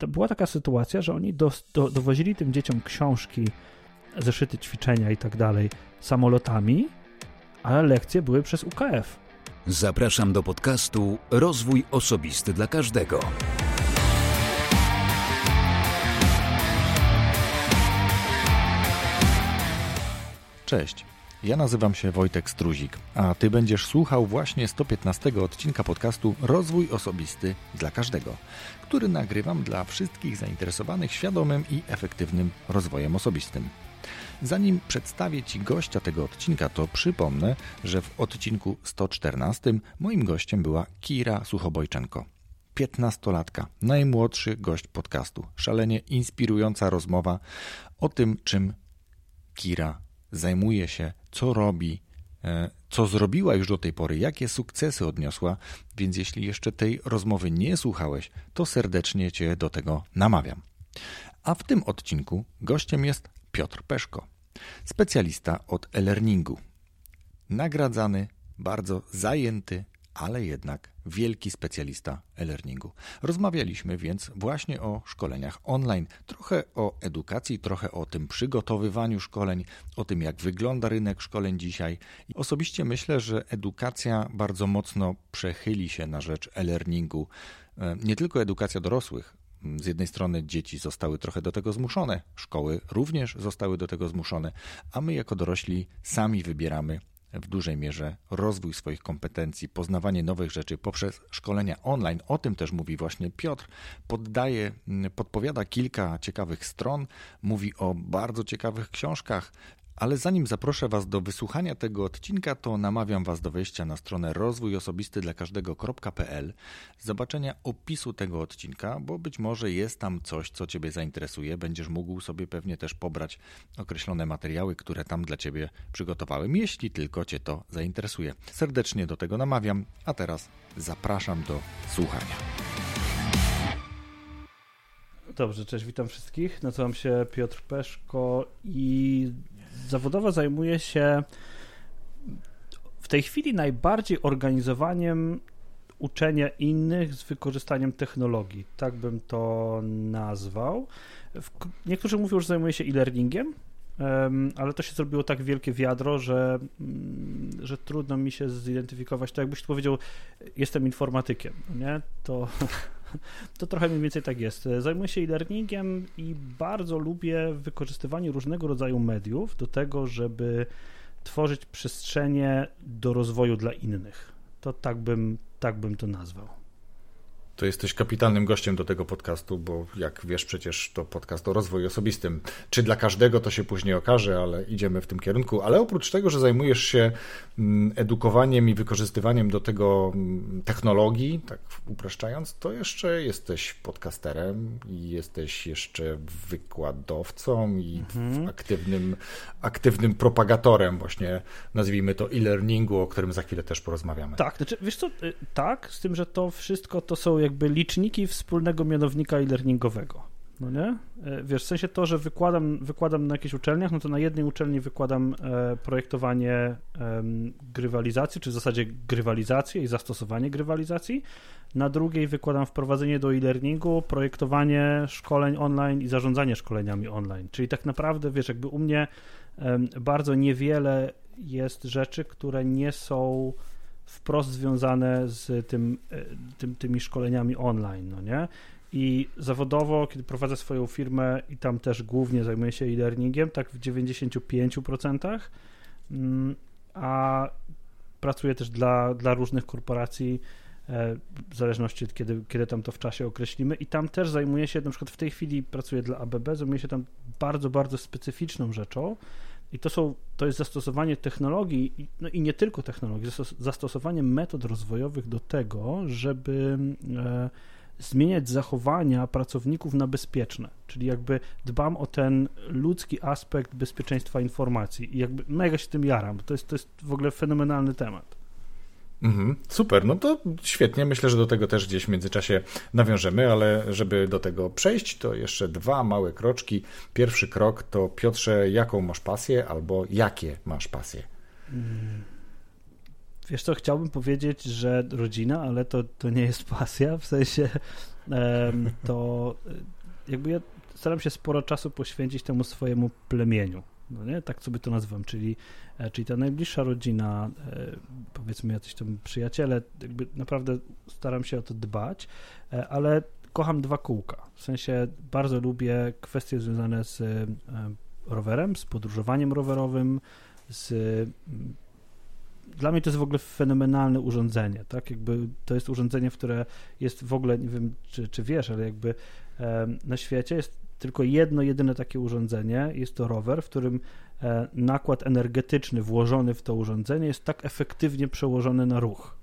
to była taka sytuacja, że oni do, do, dowozili tym dzieciom książki, zeszyty ćwiczenia i tak dalej samolotami, ale lekcje były przez UKF. Zapraszam do podcastu Rozwój Osobisty dla Każdego. Cześć. Ja nazywam się Wojtek Struzik, a Ty będziesz słuchał właśnie 115 odcinka podcastu Rozwój Osobisty dla Każdego, który nagrywam dla wszystkich zainteresowanych świadomym i efektywnym rozwojem osobistym. Zanim przedstawię Ci gościa tego odcinka, to przypomnę, że w odcinku 114 moim gościem była Kira Suchobojczenko. 15-latka, najmłodszy gość podcastu. Szalenie inspirująca rozmowa o tym, czym Kira zajmuje się, co robi, e, co zrobiła już do tej pory, jakie sukcesy odniosła, więc jeśli jeszcze tej rozmowy nie słuchałeś, to serdecznie Cię do tego namawiam. A w tym odcinku gościem jest Piotr Peszko, specjalista od e-learningu. Nagradzany, bardzo zajęty, ale jednak wielki specjalista e-learningu. Rozmawialiśmy więc właśnie o szkoleniach online, trochę o edukacji, trochę o tym przygotowywaniu szkoleń, o tym jak wygląda rynek szkoleń dzisiaj. I osobiście myślę, że edukacja bardzo mocno przechyli się na rzecz e-learningu. E, nie tylko edukacja dorosłych, z jednej strony dzieci zostały trochę do tego zmuszone, szkoły również zostały do tego zmuszone, a my jako dorośli sami wybieramy w dużej mierze rozwój swoich kompetencji, poznawanie nowych rzeczy poprzez szkolenia online. O tym też mówi właśnie Piotr. Poddaje, podpowiada kilka ciekawych stron, mówi o bardzo ciekawych książkach, ale zanim zaproszę Was do wysłuchania tego odcinka, to namawiam Was do wejścia na stronę rozwój osobisty dla każdego.pl, zobaczenia opisu tego odcinka, bo być może jest tam coś, co Ciebie zainteresuje. Będziesz mógł sobie pewnie też pobrać określone materiały, które tam dla Ciebie przygotowałem, jeśli tylko Cię to zainteresuje. Serdecznie do tego namawiam, a teraz zapraszam do słuchania. Dobrze, cześć, witam wszystkich. Nazywam się Piotr Peszko i zawodowo zajmuję się w tej chwili najbardziej organizowaniem uczenia innych z wykorzystaniem technologii. Tak bym to nazwał. Niektórzy mówią, że zajmuję się e-learningiem, ale to się zrobiło tak wielkie wiadro, że, mm, że trudno mi się zidentyfikować. To jakbyś powiedział, jestem informatykiem, nie? To, to trochę mniej więcej tak jest. Zajmuję się e-learningiem i bardzo lubię wykorzystywanie różnego rodzaju mediów do tego, żeby tworzyć przestrzenie do rozwoju dla innych. To tak bym, tak bym to nazwał to jesteś kapitalnym gościem do tego podcastu, bo jak wiesz, przecież to podcast o rozwoju osobistym. Czy dla każdego to się później okaże, ale idziemy w tym kierunku. Ale oprócz tego, że zajmujesz się mm, edukowaniem i wykorzystywaniem do tego mm, technologii, tak upraszczając, to jeszcze jesteś podcasterem i jesteś jeszcze wykładowcą i mhm. aktywnym, aktywnym propagatorem właśnie, nazwijmy to e-learningu, o którym za chwilę też porozmawiamy. Tak, znaczy, wiesz co, y, tak, z tym, że to wszystko to są jakby liczniki wspólnego mianownika e-learningowego. No nie? E, wiesz, w sensie to, że wykładam, wykładam na jakichś uczelniach, no to na jednej uczelni wykładam e, projektowanie grywalizacji, czy w zasadzie grywalizację i zastosowanie grywalizacji. Na drugiej wykładam wprowadzenie do e-learningu, projektowanie szkoleń online i zarządzanie szkoleniami online. Czyli tak naprawdę, wiesz, jakby u mnie bardzo niewiele jest rzeczy, które nie są wprost związane z tym, e, tym, tymi szkoleniami online, no nie? I zawodowo, kiedy prowadzę swoją firmę i tam też głównie zajmuję się e-learningiem, tak w 95%, mm, a pracuję też dla, dla różnych korporacji, e, w zależności od kiedy, kiedy tam to w czasie określimy. I tam też zajmuję się, na przykład w tej chwili pracuję dla ABB, zajmuję się tam bardzo, bardzo specyficzną rzeczą, i to, są, to jest zastosowanie technologii, no i nie tylko technologii, zastosowanie metod rozwojowych do tego, żeby e, zmieniać zachowania pracowników na bezpieczne. Czyli jakby dbam o ten ludzki aspekt bezpieczeństwa informacji i jakby mega się tym jaram. To jest, to jest w ogóle fenomenalny temat. Mhm, super, no to świetnie. Myślę, że do tego też gdzieś w międzyczasie nawiążemy, ale żeby do tego przejść, to jeszcze dwa małe kroczki. Pierwszy krok to Piotrze, jaką masz pasję albo jakie masz pasje? Wiesz co, chciałbym powiedzieć, że rodzina, ale to, to nie jest pasja, w sensie to jakby ja staram się sporo czasu poświęcić temu swojemu plemieniu, no nie? tak sobie to nazywam, czyli, e, czyli ta najbliższa rodzina, e, powiedzmy jacyś tam przyjaciele, jakby naprawdę staram się o to dbać, e, ale kocham dwa kółka, w sensie bardzo lubię kwestie związane z rowerem, z podróżowaniem rowerowym, z dla mnie to jest w ogóle fenomenalne urządzenie, tak? Jakby to jest urządzenie, które jest w ogóle, nie wiem, czy, czy wiesz, ale jakby e, na świecie jest tylko jedno, jedyne takie urządzenie. Jest to rower, w którym e, nakład energetyczny włożony w to urządzenie jest tak efektywnie przełożony na ruch.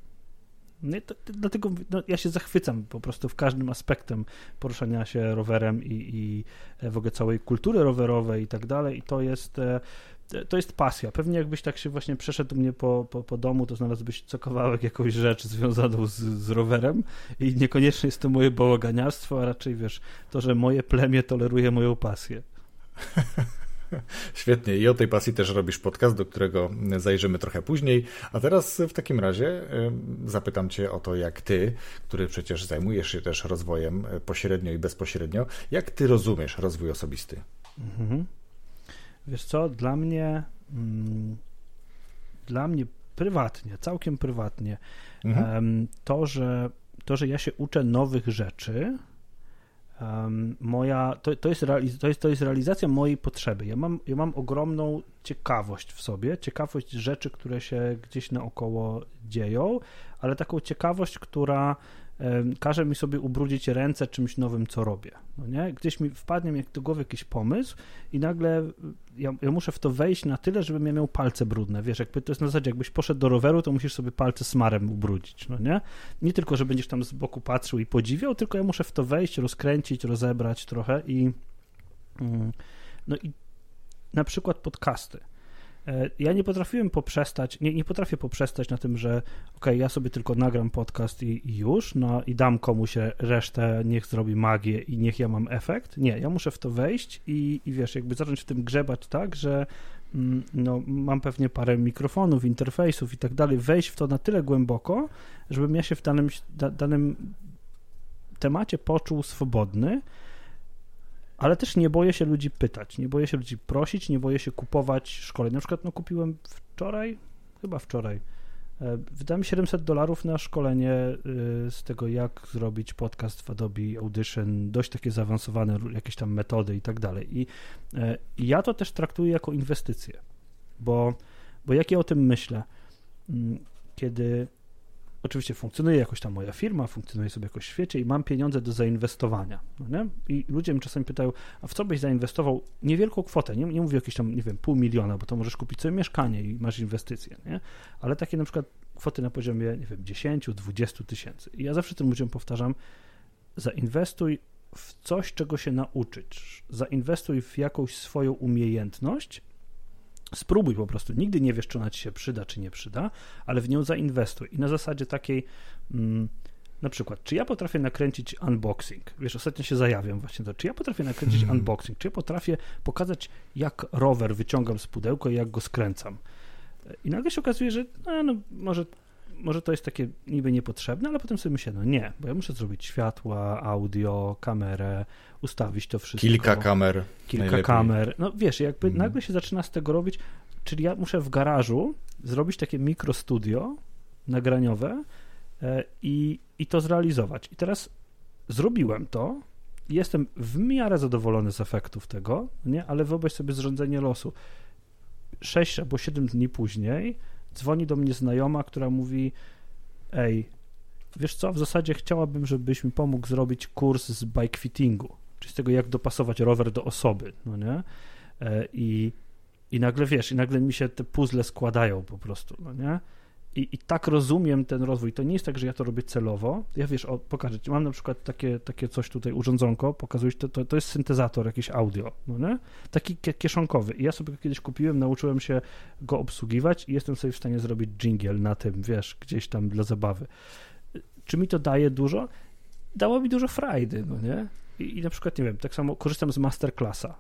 No to, to, dlatego no, ja się zachwycam po prostu w każdym aspektem poruszania się rowerem i, i w ogóle całej kultury rowerowej i tak dalej. I to jest, e, to jest pasja. Pewnie jakbyś tak się właśnie przeszedł mnie po, po, po domu, to znalazłbyś co kawałek jakąś rzecz związaną z, z rowerem i niekoniecznie jest to moje bałaganiarstwo, a raczej wiesz, to, że moje plemię toleruje moją pasję. Świetnie. I o tej pasji też robisz podcast, do którego zajrzymy trochę później. A teraz w takim razie zapytam Cię o to, jak Ty, który przecież zajmujesz się też rozwojem pośrednio i bezpośrednio, jak Ty rozumiesz rozwój osobisty? Mhm. Wiesz co, dla mnie mm, dla mnie prywatnie, całkiem prywatnie mhm. to, że to, że ja się uczę nowych rzeczy, moja, to, to, jest realiz, to, jest, to jest realizacja mojej potrzeby. Ja mam, ja mam ogromną ciekawość w sobie, ciekawość rzeczy, które się gdzieś naokoło dzieją, ale taką ciekawość, która każe mi sobie ubrudzić ręce czymś nowym, co robię. No nie? Gdzieś mi wpadnie mi do głowy jakiś pomysł i nagle ja, ja, muszę w to wejść na tyle, żebym ja miał palce brudne. Wiesz, jakby to jest na zasadzie, jakbyś poszedł do roweru, to musisz sobie palce smarem ubrudzić, no nie? Nie tylko, że będziesz tam z boku patrzył i podziwiał, tylko ja muszę w to wejść, rozkręcić, rozebrać trochę i mm, no i na przykład podcasty. E, ja nie potrafiłem poprzestać, nie, nie potrafię poprzestać na tym, że ok, ja sobie tylko nagram podcast i, i, już, no i dam komuś resztę, niech zrobi magię i niech ja mam efekt. Nie, ja muszę w to wejść i, i wiesz, jakby zacząć w tym grzebać tak, że mm, no, mam pewnie parę mikrofonów, interfejsów i tak dalej, wejść w to na tyle głęboko, żebym ja się w danym, danym temacie poczuł swobodny, ale też nie boję się ludzi pytać, nie boję się ludzi prosić, nie boję się kupować szkoleń. Na przykład no, kupiłem wczoraj, chyba wczoraj, e, wydałem 700 dolarów na szkolenie e, z tego, jak zrobić podcast w Adobe Audition, dość takie zaawansowane jakieś tam metody i tak dalej. I, e, ja to też traktuję jako inwestycję, bo, bo jak ja o tym myślę, mm, kiedy oczywiście funkcjonuje jakoś tam moja firma, funkcjonuje sobie jakoś w świecie i mam pieniądze do zainwestowania. No? I ludzie mnie czasami pytają, a w co byś zainwestował niewielką kwotę, nie, nie mówię jakieś tam, nie wiem, pół miliona, bo to możesz kupić sobie mieszkanie i masz inwestycje, nie? ale takie na przykład kwoty na poziomie, nie wiem, 10, 20 tysięcy. I ja zawsze tym ludziom powtarzam, zainwestuj w coś, czego się nauczyć. Zainwestuj w jakąś swoją umiejętność, Spróbuj po prostu. Nigdy nie wiesz, czy ona ci się przyda, czy nie przyda, ale w nią zainwestuj. I na zasadzie takiej, mm, na przykład, czy ja potrafię nakręcić unboxing? Wiesz, ostatnio się zajawiam właśnie to. Czy ja potrafię nakręcić hmm. unboxing? Czy ja potrafię pokazać, jak rower wyciągam z pudełka i jak go skręcam? I nagle się okazuje, że no, no może może to jest takie niby niepotrzebne, ale potem sobie myślę, no nie, bo ja muszę zrobić światła, audio, kamerę, ustawić to wszystko. Kilka kamer. Kilka najlepiej. kamer. No wiesz, jakby mm. nagle się zaczyna z tego robić, czyli ja muszę w garażu zrobić takie mikrostudio nagraniowe e, i, i to zrealizować. I teraz zrobiłem to, jestem w miarę zadowolony z efektów tego, nie? ale wyobraź sobie zrządzenie losu. 6 albo 7 dni później dzwoni do mnie znajoma, która mówi: Ej, wiesz co, w zasadzie chciałabym, żebyś mi pomógł zrobić kurs z bike fittingu, czyli z tego, jak dopasować rower do osoby, no nie? E, I, i nagle wiesz, i nagle mi się te puzzle składają po prostu, no nie? I, I tak rozumiem ten rozwój. To nie jest tak, że ja to robię celowo. Ja wiesz, o, pokażę ci. Mam na przykład takie, takie coś tutaj, urządzonko, pokazuję to, to, to jest syntezator, jakiś audio, no nie? Taki kieszonkowy. I ja sobie kiedyś kupiłem, nauczyłem się go obsługiwać i jestem sobie w stanie zrobić jingle na tym, wiesz, gdzieś tam dla zabawy. Czy mi to daje dużo? Dało mi dużo frajdy, no nie? I, I, na przykład, nie wiem, tak samo korzystam z masterclassa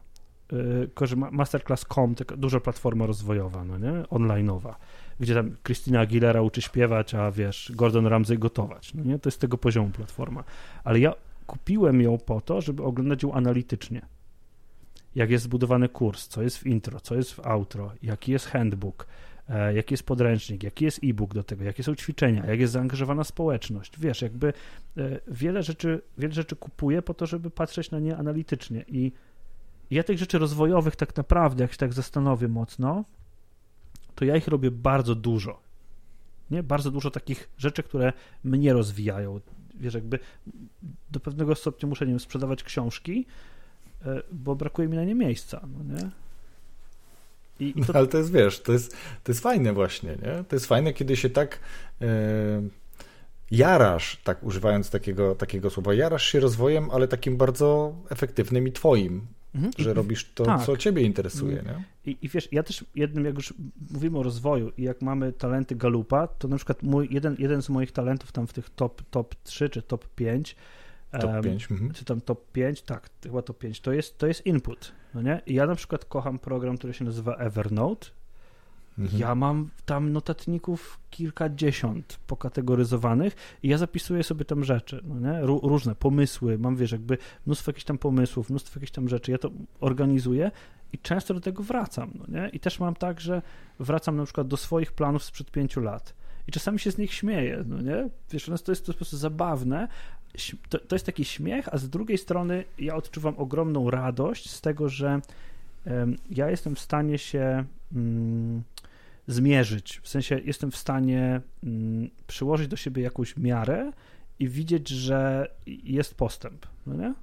y, masterclass.com, duża platforma rozwojowa, no nie, online'owa, gdzie tam Christina Aguilera uczy śpiewać, a wiesz, Gordon Ramsay gotować, no nie, to jest tego poziomu platforma, ale ja kupiłem ją po to, żeby oglądać ją analitycznie, jak jest zbudowany kurs, co jest w intro, co jest w outro, jaki jest handbook, e, jaki jest podręcznik, jaki jest e-book do tego, jakie są ćwiczenia, jak jest zaangażowana społeczność. Wiesz, jakby e, wiele rzeczy, wiele rzeczy kupuję po to, żeby patrzeć na nie analitycznie. I ja tych rzeczy rozwojowych tak naprawdę, jak się tak zastanowię mocno, to ja ich robię bardzo dużo. Nie? Bardzo dużo takich rzeczy, które mnie rozwijają. Wiesz, jakby do pewnego stopnia muszę, nie wiem, sprzedawać książki, e, bo brakuje mi na nie miejsca, no nie? To... No, ale to jest, wiesz, to jest, to jest fajne właśnie, nie? To jest fajne, kiedy się tak yy, jarasz, tak używając takiego, takiego słowa, jarasz się rozwojem, ale takim bardzo efektywnym i twoim, mhm. że robisz to, tak. co ciebie interesuje. Nie? I, I wiesz, ja też jednym, jak już mówimy o rozwoju i jak mamy talenty Galupa, to na przykład mój, jeden, jeden z moich talentów tam w tych top, top 3 czy top 5 Top 5. Um, czy tam top 5, tak, chyba top 5, to jest, to jest input, no nie? I ja na przykład kocham program, który się nazywa Evernote. Mhm. Ja mam tam notatników kilkadziesiąt pokategoryzowanych i ja zapisuję sobie tam rzeczy, no różne pomysły, mam wiesz, jakby mnóstwo jakichś tam pomysłów, mnóstwo jakichś tam rzeczy, ja to organizuję i często do tego wracam, no nie? I też mam tak, że wracam na przykład do swoich planów sprzed pięciu lat i czasami się z nich śmieję, no nie? Wiesz, to jest, to po prostu zabawne, to, to jest taki śmiech, a z drugiej strony ja odczuwam ogromną radość z tego, że um, ja jestem w stanie się um, zmierzyć, w sensie jestem w stanie um, przyłożyć do siebie jakąś miarę i widzieć, że jest postęp, no nie?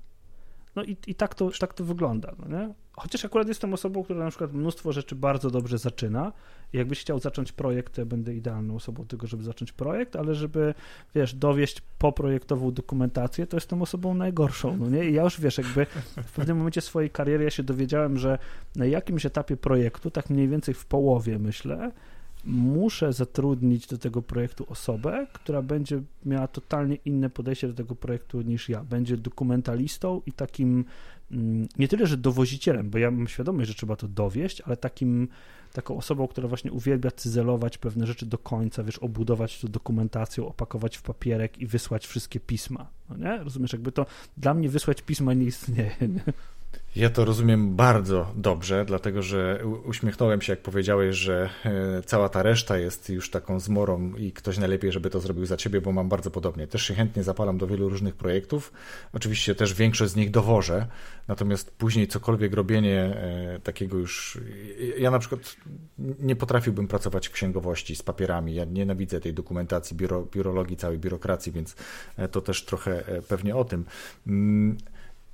No i, i tak, to, tak to wygląda, no nie? Chociaż akurat jestem osobą, która na przykład mnóstwo rzeczy bardzo dobrze zaczyna. Jakbyś chciał zacząć projekt, to ja będę idealną osobą do tego, żeby zacząć projekt, ale żeby, wiesz, dowieść poprojektową dokumentację, to jestem osobą najgorszą, no nie? I ja już, wiesz, jakby w pewnym momencie swojej kariery ja się dowiedziałem, że na jakimś etapie projektu, tak mniej więcej w połowie, myślę, muszę zatrudnić do tego projektu osobę, która będzie miała totalnie inne podejście do tego projektu niż ja. Będzie dokumentalistą i takim nie tyle, że dowozicielem, bo ja mam świadomość, że trzeba to dowieść, ale takim, taką osobą, która właśnie uwielbia cyzelować pewne rzeczy do końca, wiesz, obudować to dokumentacją, opakować w papierek i wysłać wszystkie pisma. No nie? Rozumiesz, jakby to dla mnie wysłać pisma nie istnieje. Nie? Ja to rozumiem bardzo dobrze, dlatego że uśmiechnąłem się, jak powiedziałeś, że e, cała ta reszta jest już taką zmorą i ktoś najlepiej, żeby to zrobił za ciebie, bo mam bardzo podobnie. Też się chętnie zapalam do wielu różnych projektów. Oczywiście też większość z nich dowożę, natomiast później cokolwiek robienie e, takiego już. Ja na przykład nie potrafiłbym pracować w księgowości z papierami. Ja nienawidzę tej dokumentacji, biuro, biurologii, całej biurokracji, więc e, to też trochę pewnie o tym.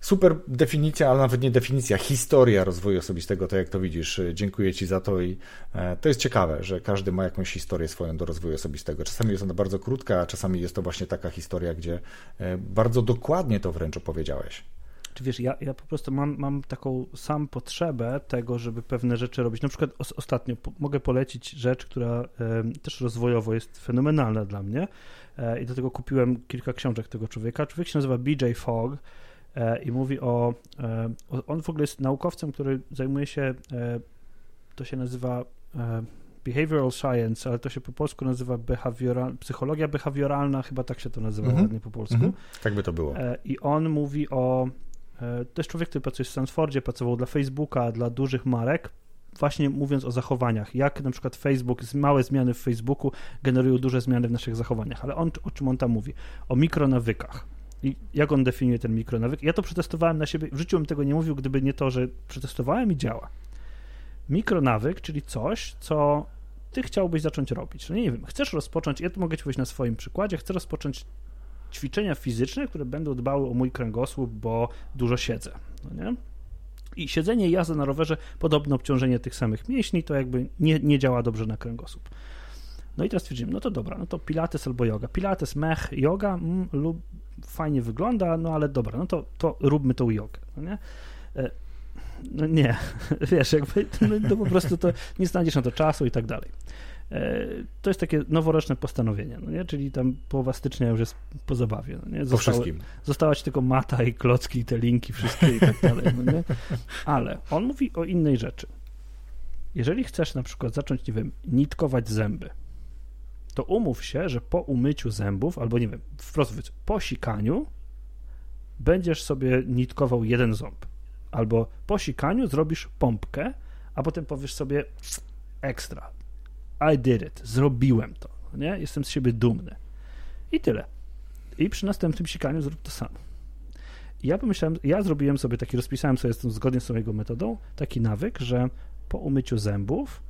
Super definicja, ale nawet nie definicja, historia rozwoju osobistego, to jak to widzisz. Dziękuję Ci za to i e, to jest ciekawe, że każdy ma jakąś historię swoją do rozwoju osobistego. Czasami jest ona bardzo krótka, a czasami jest to właśnie taka historia, gdzie e, bardzo dokładnie to wręcz opowiedziałeś. Czy wiesz, ja, ja po prostu mam, mam taką sam potrzebę tego, żeby pewne rzeczy robić. Na przykład os, ostatnio po, mogę polecić rzecz, która e, też rozwojowo jest fenomenalna dla mnie e, i do tego kupiłem kilka książek tego człowieka. Człowiek się nazywa BJ Fogg i mówi e, o, on w ogóle jest naukowcem, który zajmuje się, e, to się nazywa behavioral science, ale to się po polsku nazywa behavioral, psychologia behawioralna, chyba tak się to nazywa mm -hmm. ładnie po polsku. Mm -hmm. Tak by to było. I on mówi o, to jest człowiek, który pracuje w Stanfordzie, pracował dla Facebooka, dla dużych marek, właśnie mówiąc o zachowaniach, jak na przykład Facebook, małe zmiany w Facebooku generują duże zmiany w naszych zachowaniach, ale on, o czym on tam mówi? O mikronawykach. I jak on definiuje ten mikronawyk? Ja to przetestowałem na siebie. W życiu bym tego nie mówił, gdyby nie to, że przetestowałem i działa. Mikronawyk, czyli coś, co ty chciałbyś zacząć robić. No nie wiem, chcesz rozpocząć, ja to mogę ci powiedzieć na swoim przykładzie, chcę rozpocząć ćwiczenia fizyczne, które będą dbały o mój kręgosłup, bo dużo siedzę. No nie? I siedzenie i jazda na rowerze, podobno obciążenie tych samych mięśni, to jakby nie, nie działa dobrze na kręgosłup. No i teraz stwierdziłem, no to dobra, no to pilates albo yoga. Pilates, mech, yoga mm, lub fajnie wygląda, no ale dobra, no to, to róbmy tą jogę, no nie? E, no nie, wiesz, jakby no, to po prostu to nie znajdziesz na to czasu i tak dalej. E, to jest takie noworoczne postanowienie, no nie? czyli tam połowa stycznia już jest po zabawie. No nie? Zostały, po wszystkim. Została ci tylko mata i klocki i te linki wszystkie i tak dalej. No nie? Ale on mówi o innej rzeczy. Jeżeli chcesz na przykład zacząć, nie wiem, nitkować zęby, to umów się, że po umyciu zębów, albo nie wiem, wprost mówiąc, po sikaniu będziesz sobie nitkował jeden ząb. Albo po sikaniu zrobisz pompkę, a potem powiesz sobie ekstra, I did it, zrobiłem to, nie? Jestem z siebie dumny. I tyle. I przy następnym sikaniu zrób to samo. Ja pomyślałem, ja zrobiłem sobie taki, rozpisałem sobie zgodnie z tą jego metodą, taki nawyk, że po umyciu zębów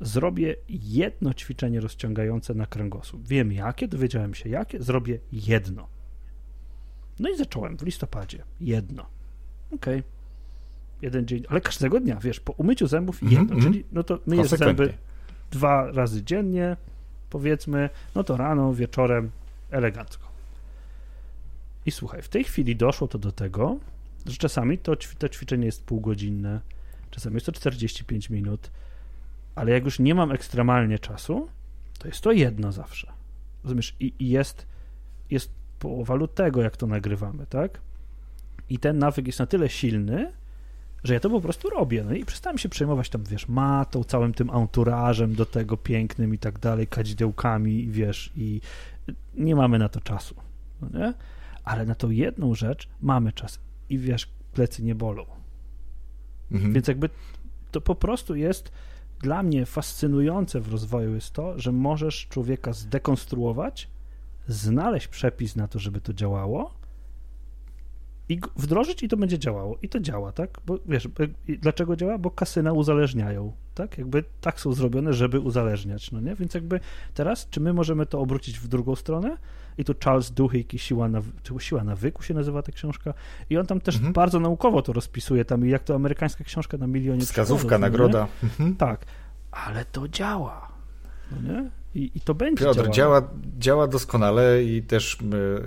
zrobię jedno ćwiczenie rozciągające na kręgosłup. Wiem jakie, dowiedziałem się jakie, zrobię jedno. No i zacząłem w listopadzie. Jedno. Okej. Okay. Jeden dzień, ale każdego dnia, wiesz, po umyciu zębów mm -hmm, jedno, czyli no to myjesz zęby dwa razy dziennie, powiedzmy, no to rano, wieczorem, elegancko. I słuchaj, w tej chwili doszło to do tego, że czasami to, to ćwiczenie jest półgodzinne, czasami jest to 45 minut, ale jak już nie mam ekstremalnie czasu, to jest to jedno zawsze. Rozumiesz? I, i jest, jest połowa lutego, jak to nagrywamy, tak? I ten nawyk jest na tyle silny, że ja to po prostu robię. No i przestałem się przejmować tam, wiesz, matą, całym tym anturażem do tego pięknym i tak dalej, kadzidełkami, wiesz, i nie mamy na to czasu, no nie? Ale na tą jedną rzecz mamy czas i wiesz, plecy nie bolą. Mhm. Więc jakby to po prostu jest dla mnie fascynujące w rozwoju jest to, że możesz człowieka zdekonstruować, znaleźć przepis na to, żeby to działało i wdrożyć i to będzie działało. I to działa, tak? Bo wiesz, dlaczego działa? Bo kasyna uzależniają, tak? Jakby tak są zrobione, żeby uzależniać, no nie? Więc jakby teraz, czy my możemy to obrócić w drugą stronę? I tu Charles Duhigg i Siła, na, czy Siła Nawyku się nazywa ta książka. I on tam też mhm. bardzo naukowo to rozpisuje, tam jak to amerykańska książka na milionie Wskazówka, nagroda. Mhm. Tak, ale to działa, no nie? I, i to będzie Piotr, działa, działa doskonale i też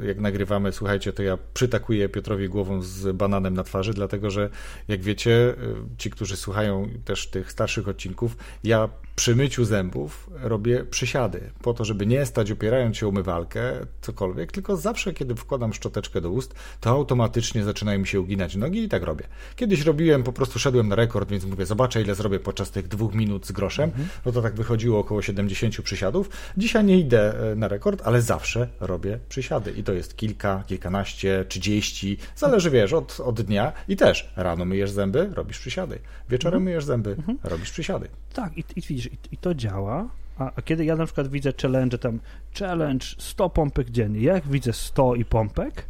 jak nagrywamy, słuchajcie, to ja przytakuję Piotrowi głową z bananem na twarzy, dlatego że jak wiecie, y, ci, którzy słuchają też tych starszych odcinków, ja przy myciu zębów robię przysiady, po to, żeby nie stać opierając się o umywalkę, cokolwiek, tylko zawsze, kiedy wkładam szczoteczkę do ust, to automatycznie zaczynają mi się uginać nogi i tak robię. Kiedyś robiłem, po prostu szedłem na rekord, więc mówię, zobaczę ile zrobię podczas tych dwóch minut z groszem, mhm. no to tak wychodziło około 70 przysiadów. Dzisiaj nie idę e, na rekord, ale zawsze robię przysiady i to jest kilka, kilkanaście, trzydzieści, zależy, wiesz, od, od dnia i też rano myjesz zęby, robisz przysiady, wieczorem mhm. myjesz zęby, mhm. robisz przysiady. Tak, i, i widzisz, i, i to działa, a, a, kiedy ja na przykład widzę challenge tam, challenge 100 pompek dziennie, jak widzę 100 i pompek,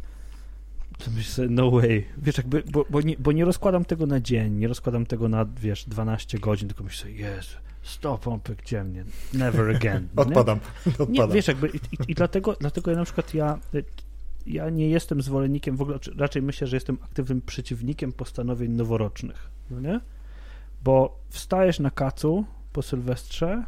to myślę no way, wiesz, jakby, bo, bo, nie, bo nie rozkładam tego na dzień, nie rozkładam tego na, wiesz, 12 godzin, tylko myślę Jezu, 100 pompek dziennie, never again. Odpadam, odpadam. Nie, wiesz, jakby, i, i, i, dlatego, dlatego ja na przykład, ja, ja nie jestem zwolennikiem, w ogóle, raczej myślę, że jestem aktywnym przeciwnikiem postanowień noworocznych, no nie? Bo wstajesz na kacu, po Sylwestrze,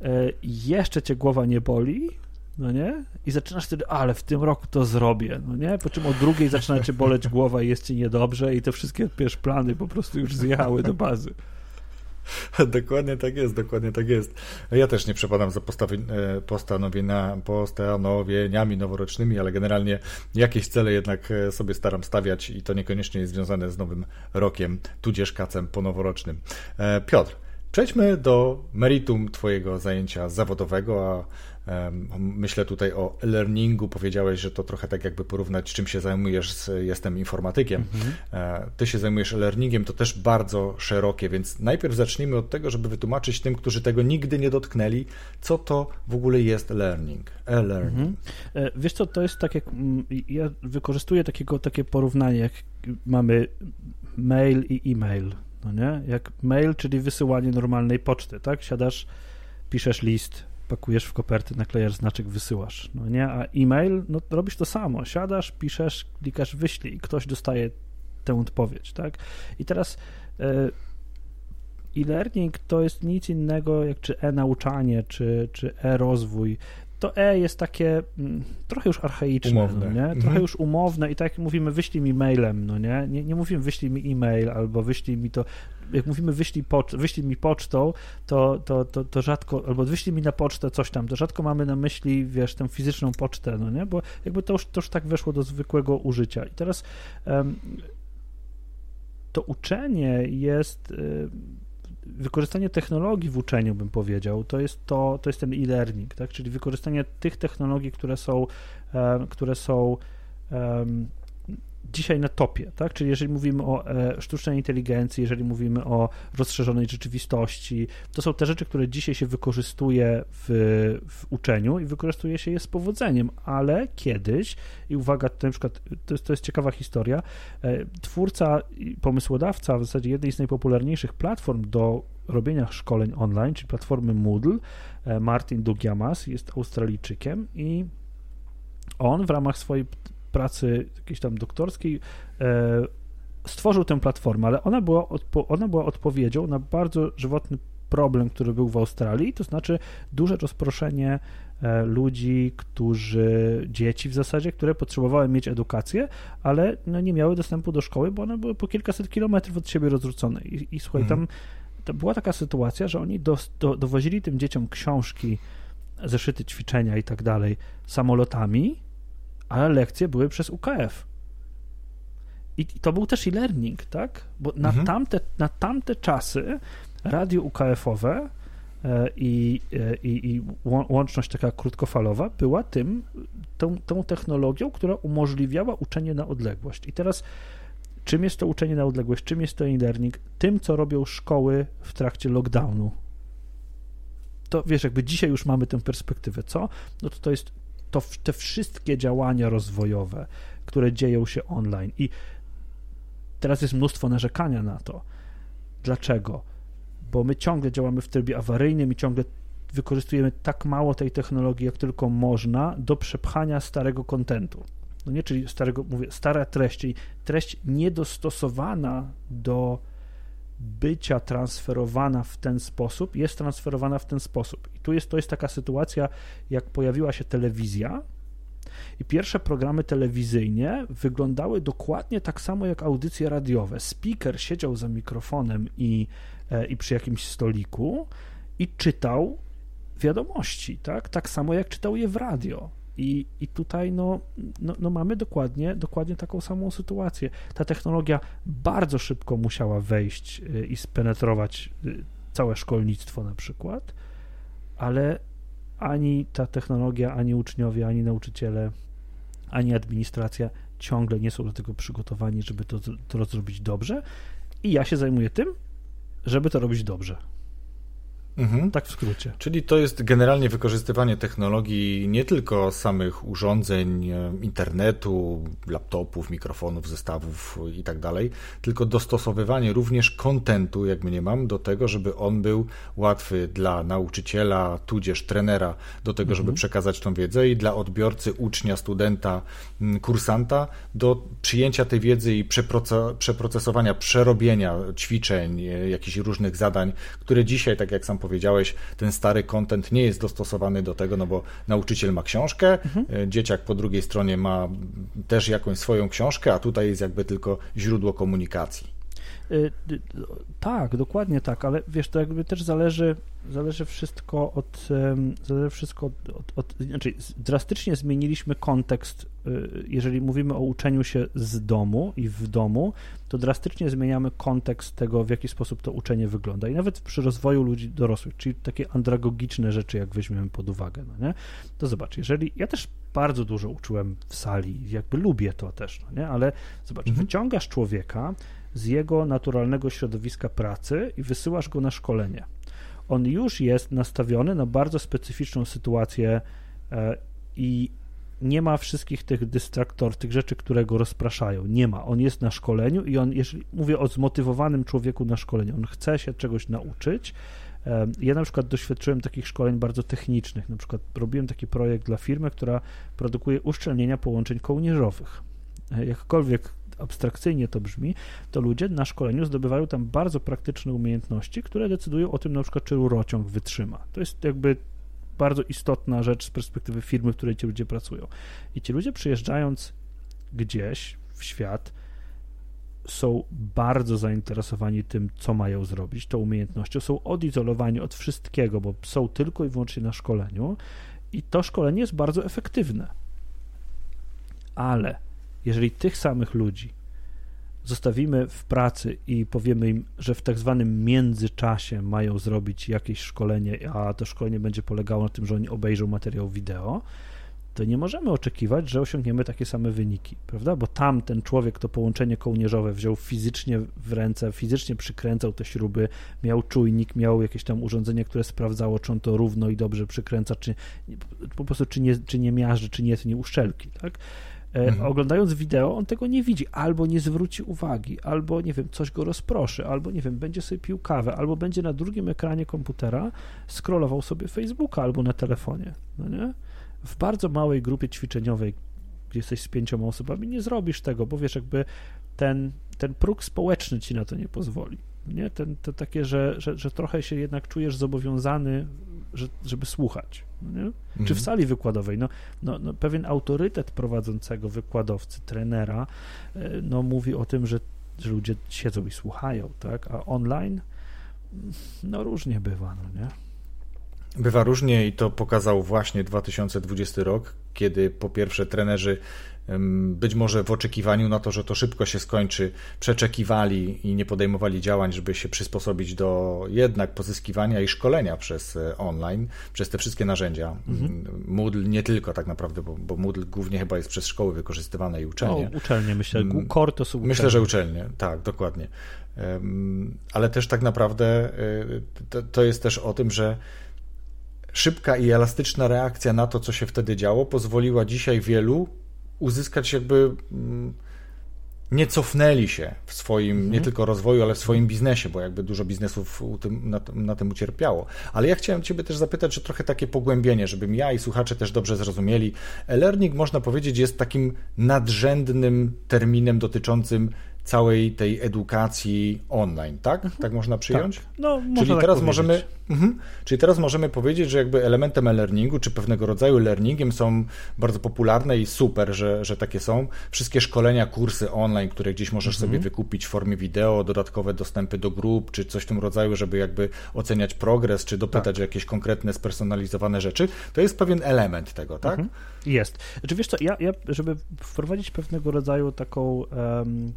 e, jeszcze cię głowa nie boli, no nie? I zaczynasz wtedy, ale w tym roku to zrobię, no nie? Po czym o drugiej zaczyna cię boleć głowa i jest ci niedobrze i te wszystkie wiesz, plany po prostu już zjechały do bazy. Dokładnie tak jest, dokładnie tak jest. Ja też nie przepadam za e, postanowieniami noworocznymi, ale generalnie jakieś cele jednak e, sobie staram stawiać i to niekoniecznie jest związane z nowym rokiem, tudzież kacem ponoworocznym. Piotr, Przejdźmy do meritum Twojego zajęcia zawodowego, a myślę tutaj o e-learningu. Powiedziałeś, że to trochę tak jakby porównać, czym się zajmujesz z Jestem informatykiem. Mhm. E, ty się zajmujesz e-learningiem, to też bardzo szerokie, więc najpierw zacznijmy od tego, żeby wytłumaczyć tym, którzy tego nigdy nie dotknęli, co to w ogóle jest learning, e-learning. Mhm. E, wiesz co, to jest tak jak, mm, ja wykorzystuję takiego, takie porównanie, jak mamy mail i e-mail no nie? Jak mail, czyli wysyłanie normalnej poczty, tak? Siadasz, piszesz list, pakujesz w koperty, naklejasz znaczek, wysyłasz, no nie? A e-mail, no robisz to samo, siadasz, piszesz, klikasz wyślij i ktoś dostaje tę odpowiedź, tak? I teraz e, e-learning to jest nic innego jak czy e-nauczanie, czy, czy e-rozwój, to E jest takie mm, trochę już archaiczne, umowne. No nie? Trochę mhm. już umowne i tak jak mówimy, wyślij mi mailem, no nie? nie? Nie mówimy wyślij mi e-mail albo wyślij mi to, jak mówimy wyślij, pocz- wyślij mi pocztą, to, to, to, to rzadko, albo wyślij mi na pocztę coś tam, to rzadko mamy na myśli, wiesz, tę fizyczną pocztę, no nie? Bo jakby to już, to już tak weszło do zwykłego użycia. I teraz um, to uczenie jest y, wykorzystanie technologii w uczeniu, bym powiedział, to jest to, to jest ten e-learning, tak? Czyli wykorzystanie tych technologii, które są, um, które są dzisiaj na topie, tak? Czyli jeżeli mówimy o e, sztucznej inteligencji, jeżeli mówimy o rozszerzonej rzeczywistości, to są te rzeczy, które dzisiaj się wykorzystuje w, w uczeniu i wykorzystuje się je z powodzeniem, ale kiedyś, i uwaga, to na przykład, to jest, to jest ciekawa historia, e, twórca i pomysłodawca w zasadzie jednej z najpopularniejszych platform do robienia szkoleń online, czyli platformy Moodle, e, Martin Dugiamas jest Australijczykiem i on w ramach swojej pracy jakiejś tam doktorskiej e, stworzył tę platformę, ale ona była, odpo- ona była odpowiedzią na bardzo żywotny problem, który był w Australii, to znaczy duże rozproszenie e, ludzi, którzy, dzieci w zasadzie, które potrzebowały mieć edukację, ale no, nie miały dostępu do szkoły, bo one były po kilkaset kilometrów od siebie rozrzucone. I, i słuchaj, mhm. tam była taka sytuacja, że oni do, do, dowozili tym dzieciom książki, zeszyty ćwiczenia i tak dalej samolotami, ale lekcje były przez UKF. I, to był też e-learning, tak? Bo na, mhm. tamte, na tamte czasy radio UKF-owe e, i, e, i, i łączność taka krótkofalowa była tym, tą, tą technologią, która umożliwiała uczenie na odległość. I teraz czym jest to uczenie na odległość, czym jest to e-learning? Tym, co robią szkoły w trakcie lockdownu. To wiesz, jakby dzisiaj już mamy tę perspektywę, co? No to to jest to te wszystkie działania rozwojowe, które dzieją się online. I teraz jest mnóstwo narzekania na to. Dlaczego? Bo my ciągle działamy w trybie awaryjnym i ciągle wykorzystujemy tak mało tej technologii, jak tylko można, do przepchania starego kontentu. No nie, czyli starego, mówię, stara treść, czyli treść niedostosowana do bycia transferowana w ten sposób, jest transferowana w ten sposób. I tu jest, to jest taka sytuacja, jak pojawiła się telewizja, i pierwsze programy telewizyjne wyglądały dokładnie tak samo jak audycje radiowe. Speaker siedział za mikrofonem i, e, i przy jakimś stoliku i czytał wiadomości, tak? Tak samo jak czytał je w radio. I, i tutaj no, no, no, mamy dokładnie, dokładnie taką samą sytuację. Ta technologia bardzo szybko musiała wejść y, i spenetrować y, całe szkolnictwo na przykład, ale ani ta technologia, ani uczniowie, ani nauczyciele, ani administracja ciągle nie są do tego przygotowani, żeby to, to zrobić dobrze. I ja się zajmuję tym, żeby to robić dobrze. Mhm. Tak w skrócie. Czyli to jest generalnie wykorzystywanie technologii nie tylko samych urządzeń, e, internetu, laptopów, mikrofonów, zestawów i tak dalej, tylko dostosowywanie również kontentu, jak mnie mam, do tego, żeby on był łatwy dla nauczyciela, tudzież trenera, do tego, żeby mhm. przekazać tą wiedzę i dla odbiorcy, ucznia, studenta, kursanta do przyjęcia tej wiedzy i przeprocesowania, przerobienia ćwiczeń, e, jakichś różnych zadań, które dzisiaj, tak jak sam powiedziałeś, ten stary content nie jest dostosowany do tego, no bo nauczyciel ma książkę, mhm. E, dzieciak po drugiej stronie ma też jakąś swoją książkę, a tutaj jest jakby tylko źródło komunikacji. Y, tak, dokładnie tak, ale wiesz, to jakby też zależy, zależy wszystko od, zależy wszystko od, od, od, znaczy drastycznie zmieniliśmy kontekst, y, jeżeli mówimy o uczeniu się z domu i w domu, to drastycznie zmieniamy kontekst tego, w jaki sposób to uczenie wygląda i nawet przy rozwoju ludzi dorosłych, czyli takie andragogiczne rzeczy, jak weźmiemy pod uwagę, no nie? To zobacz, jeżeli, ja też bardzo dużo uczyłem w sali, jakby lubię to też, no nie? Ale zobacz, mhm. wyciągasz człowieka, z jego naturalnego środowiska pracy i wysyłasz go na szkolenie. On już jest nastawiony na bardzo specyficzną sytuację e, i nie ma wszystkich tych dystraktor, tych rzeczy, które go rozpraszają. Nie ma. On jest na szkoleniu i on, jeżeli mówię o zmotywowanym człowieku na szkoleniu, on chce się czegoś nauczyć. E, ja na przykład doświadczyłem takich szkoleń bardzo technicznych. Na przykład robiłem taki projekt dla firmy, która produkuje uszczelnienia połączeń kołnierzowych. E, jakkolwiek abstrakcyjnie to brzmi, to ludzie na szkoleniu zdobywają tam bardzo praktyczne umiejętności, które decydują o tym na przykład, czy rurociąg wytrzyma. To jest jakby bardzo istotna rzecz z perspektywy firmy, w której ci ludzie pracują. I ci ludzie przyjeżdżając gdzieś w świat, są bardzo zainteresowani tym, co mają zrobić, tą umiejętnością, są odizolowani od wszystkiego, bo są tylko i wyłącznie na szkoleniu i to szkolenie jest bardzo efektywne. Ale jeżeli tych samych ludzi zostawimy w pracy i powiemy im, że w tak zwanym międzyczasie mają zrobić jakieś szkolenie, a to szkolenie będzie polegało na tym, że oni obejrzą materiał wideo, to nie możemy oczekiwać, że osiągniemy takie same wyniki, prawda? Bo tam ten człowiek to połączenie kołnierzowe wziął fizycznie w ręce, fizycznie przykręcał te śruby, miał czujnik, miał jakieś tam urządzenie, które sprawdzało, czy on to równo i dobrze przykręca, czy po prostu czy nie, czy nie miażdży, czy nie nie uszczelki, tak? E, mhm. Oglądając wideo, on tego nie widzi, albo nie zwróci uwagi, albo nie wiem, coś go rozproszy, albo nie wiem, będzie sobie pił kawę, albo będzie na drugim ekranie komputera scrollował sobie Facebooka albo na telefonie. No nie? w bardzo małej grupie ćwiczeniowej, gdzie jesteś z pięcioma osobami, nie zrobisz tego, bo wiesz, jakby ten, ten próg społeczny ci na to nie pozwoli. Nie? Ten, to takie, że, że, że trochę się jednak czujesz zobowiązany, że, żeby słuchać. Mhm. Czy w mhm. sali wykładowej? No, no, no, pewien autorytet prowadzącego wykładowcy, trenera, e, no, mówi o tym, że, że ludzie siedzą i słuchają, tak? A online, no różnie bywa, no nie? Bywa różnie i to pokazał właśnie 2020 rok, kiedy po pierwsze trenerzy być może w oczekiwaniu na to, że to szybko się skończy, przeczekiwali i nie podejmowali działań, żeby się przysposobić do jednak pozyskiwania i szkolenia przez e, online, przez te wszystkie narzędzia. Mhm. Moodle nie tylko tak naprawdę, bo, bo Moodle głównie chyba jest przez szkoły wykorzystywane i uczelnie. No, uczelnie, myślę. Core to są uczelnie. Myślę, że uczelnie, tak, dokładnie. Ale też tak naprawdę e, to jest też o tym, że szybka i elastyczna reakcja na to, co się wtedy działo, pozwoliła dzisiaj wielu uzyskać jakby. Mm, nie cofnęli się w swoim mhm. nie tylko rozwoju, ale w swoim biznesie, bo jakby dużo biznesów tym, na, na, tym ucierpiało. Ale ja chciałem Ciebie też zapytać, że trochę takie pogłębienie, żebym ja i słuchacze też dobrze zrozumieli. E-learning, można powiedzieć, jest takim nadrzędnym terminem dotyczącym całej tej edukacji online, tak? Mhm. Tak można przyjąć? Tak. No, można czyli tak teraz powiedzieć. możemy, mhm, czyli teraz możemy powiedzieć, że jakby elementem e-learningu, czy pewnego rodzaju learningiem są bardzo popularne i super, że, że takie są. Wszystkie szkolenia, kursy online, które gdzieś możesz mhm. sobie wykupić w formie wideo, dodatkowe dostępy do grup, czy coś w tym rodzaju, żeby jakby oceniać progres, czy dopytać tak. o jakieś konkretne, spersonalizowane rzeczy, to jest pewien element tego, tak? Mhm. Jest. Czy wiesz co, ja, ja, żeby wprowadzić pewnego rodzaju taką um,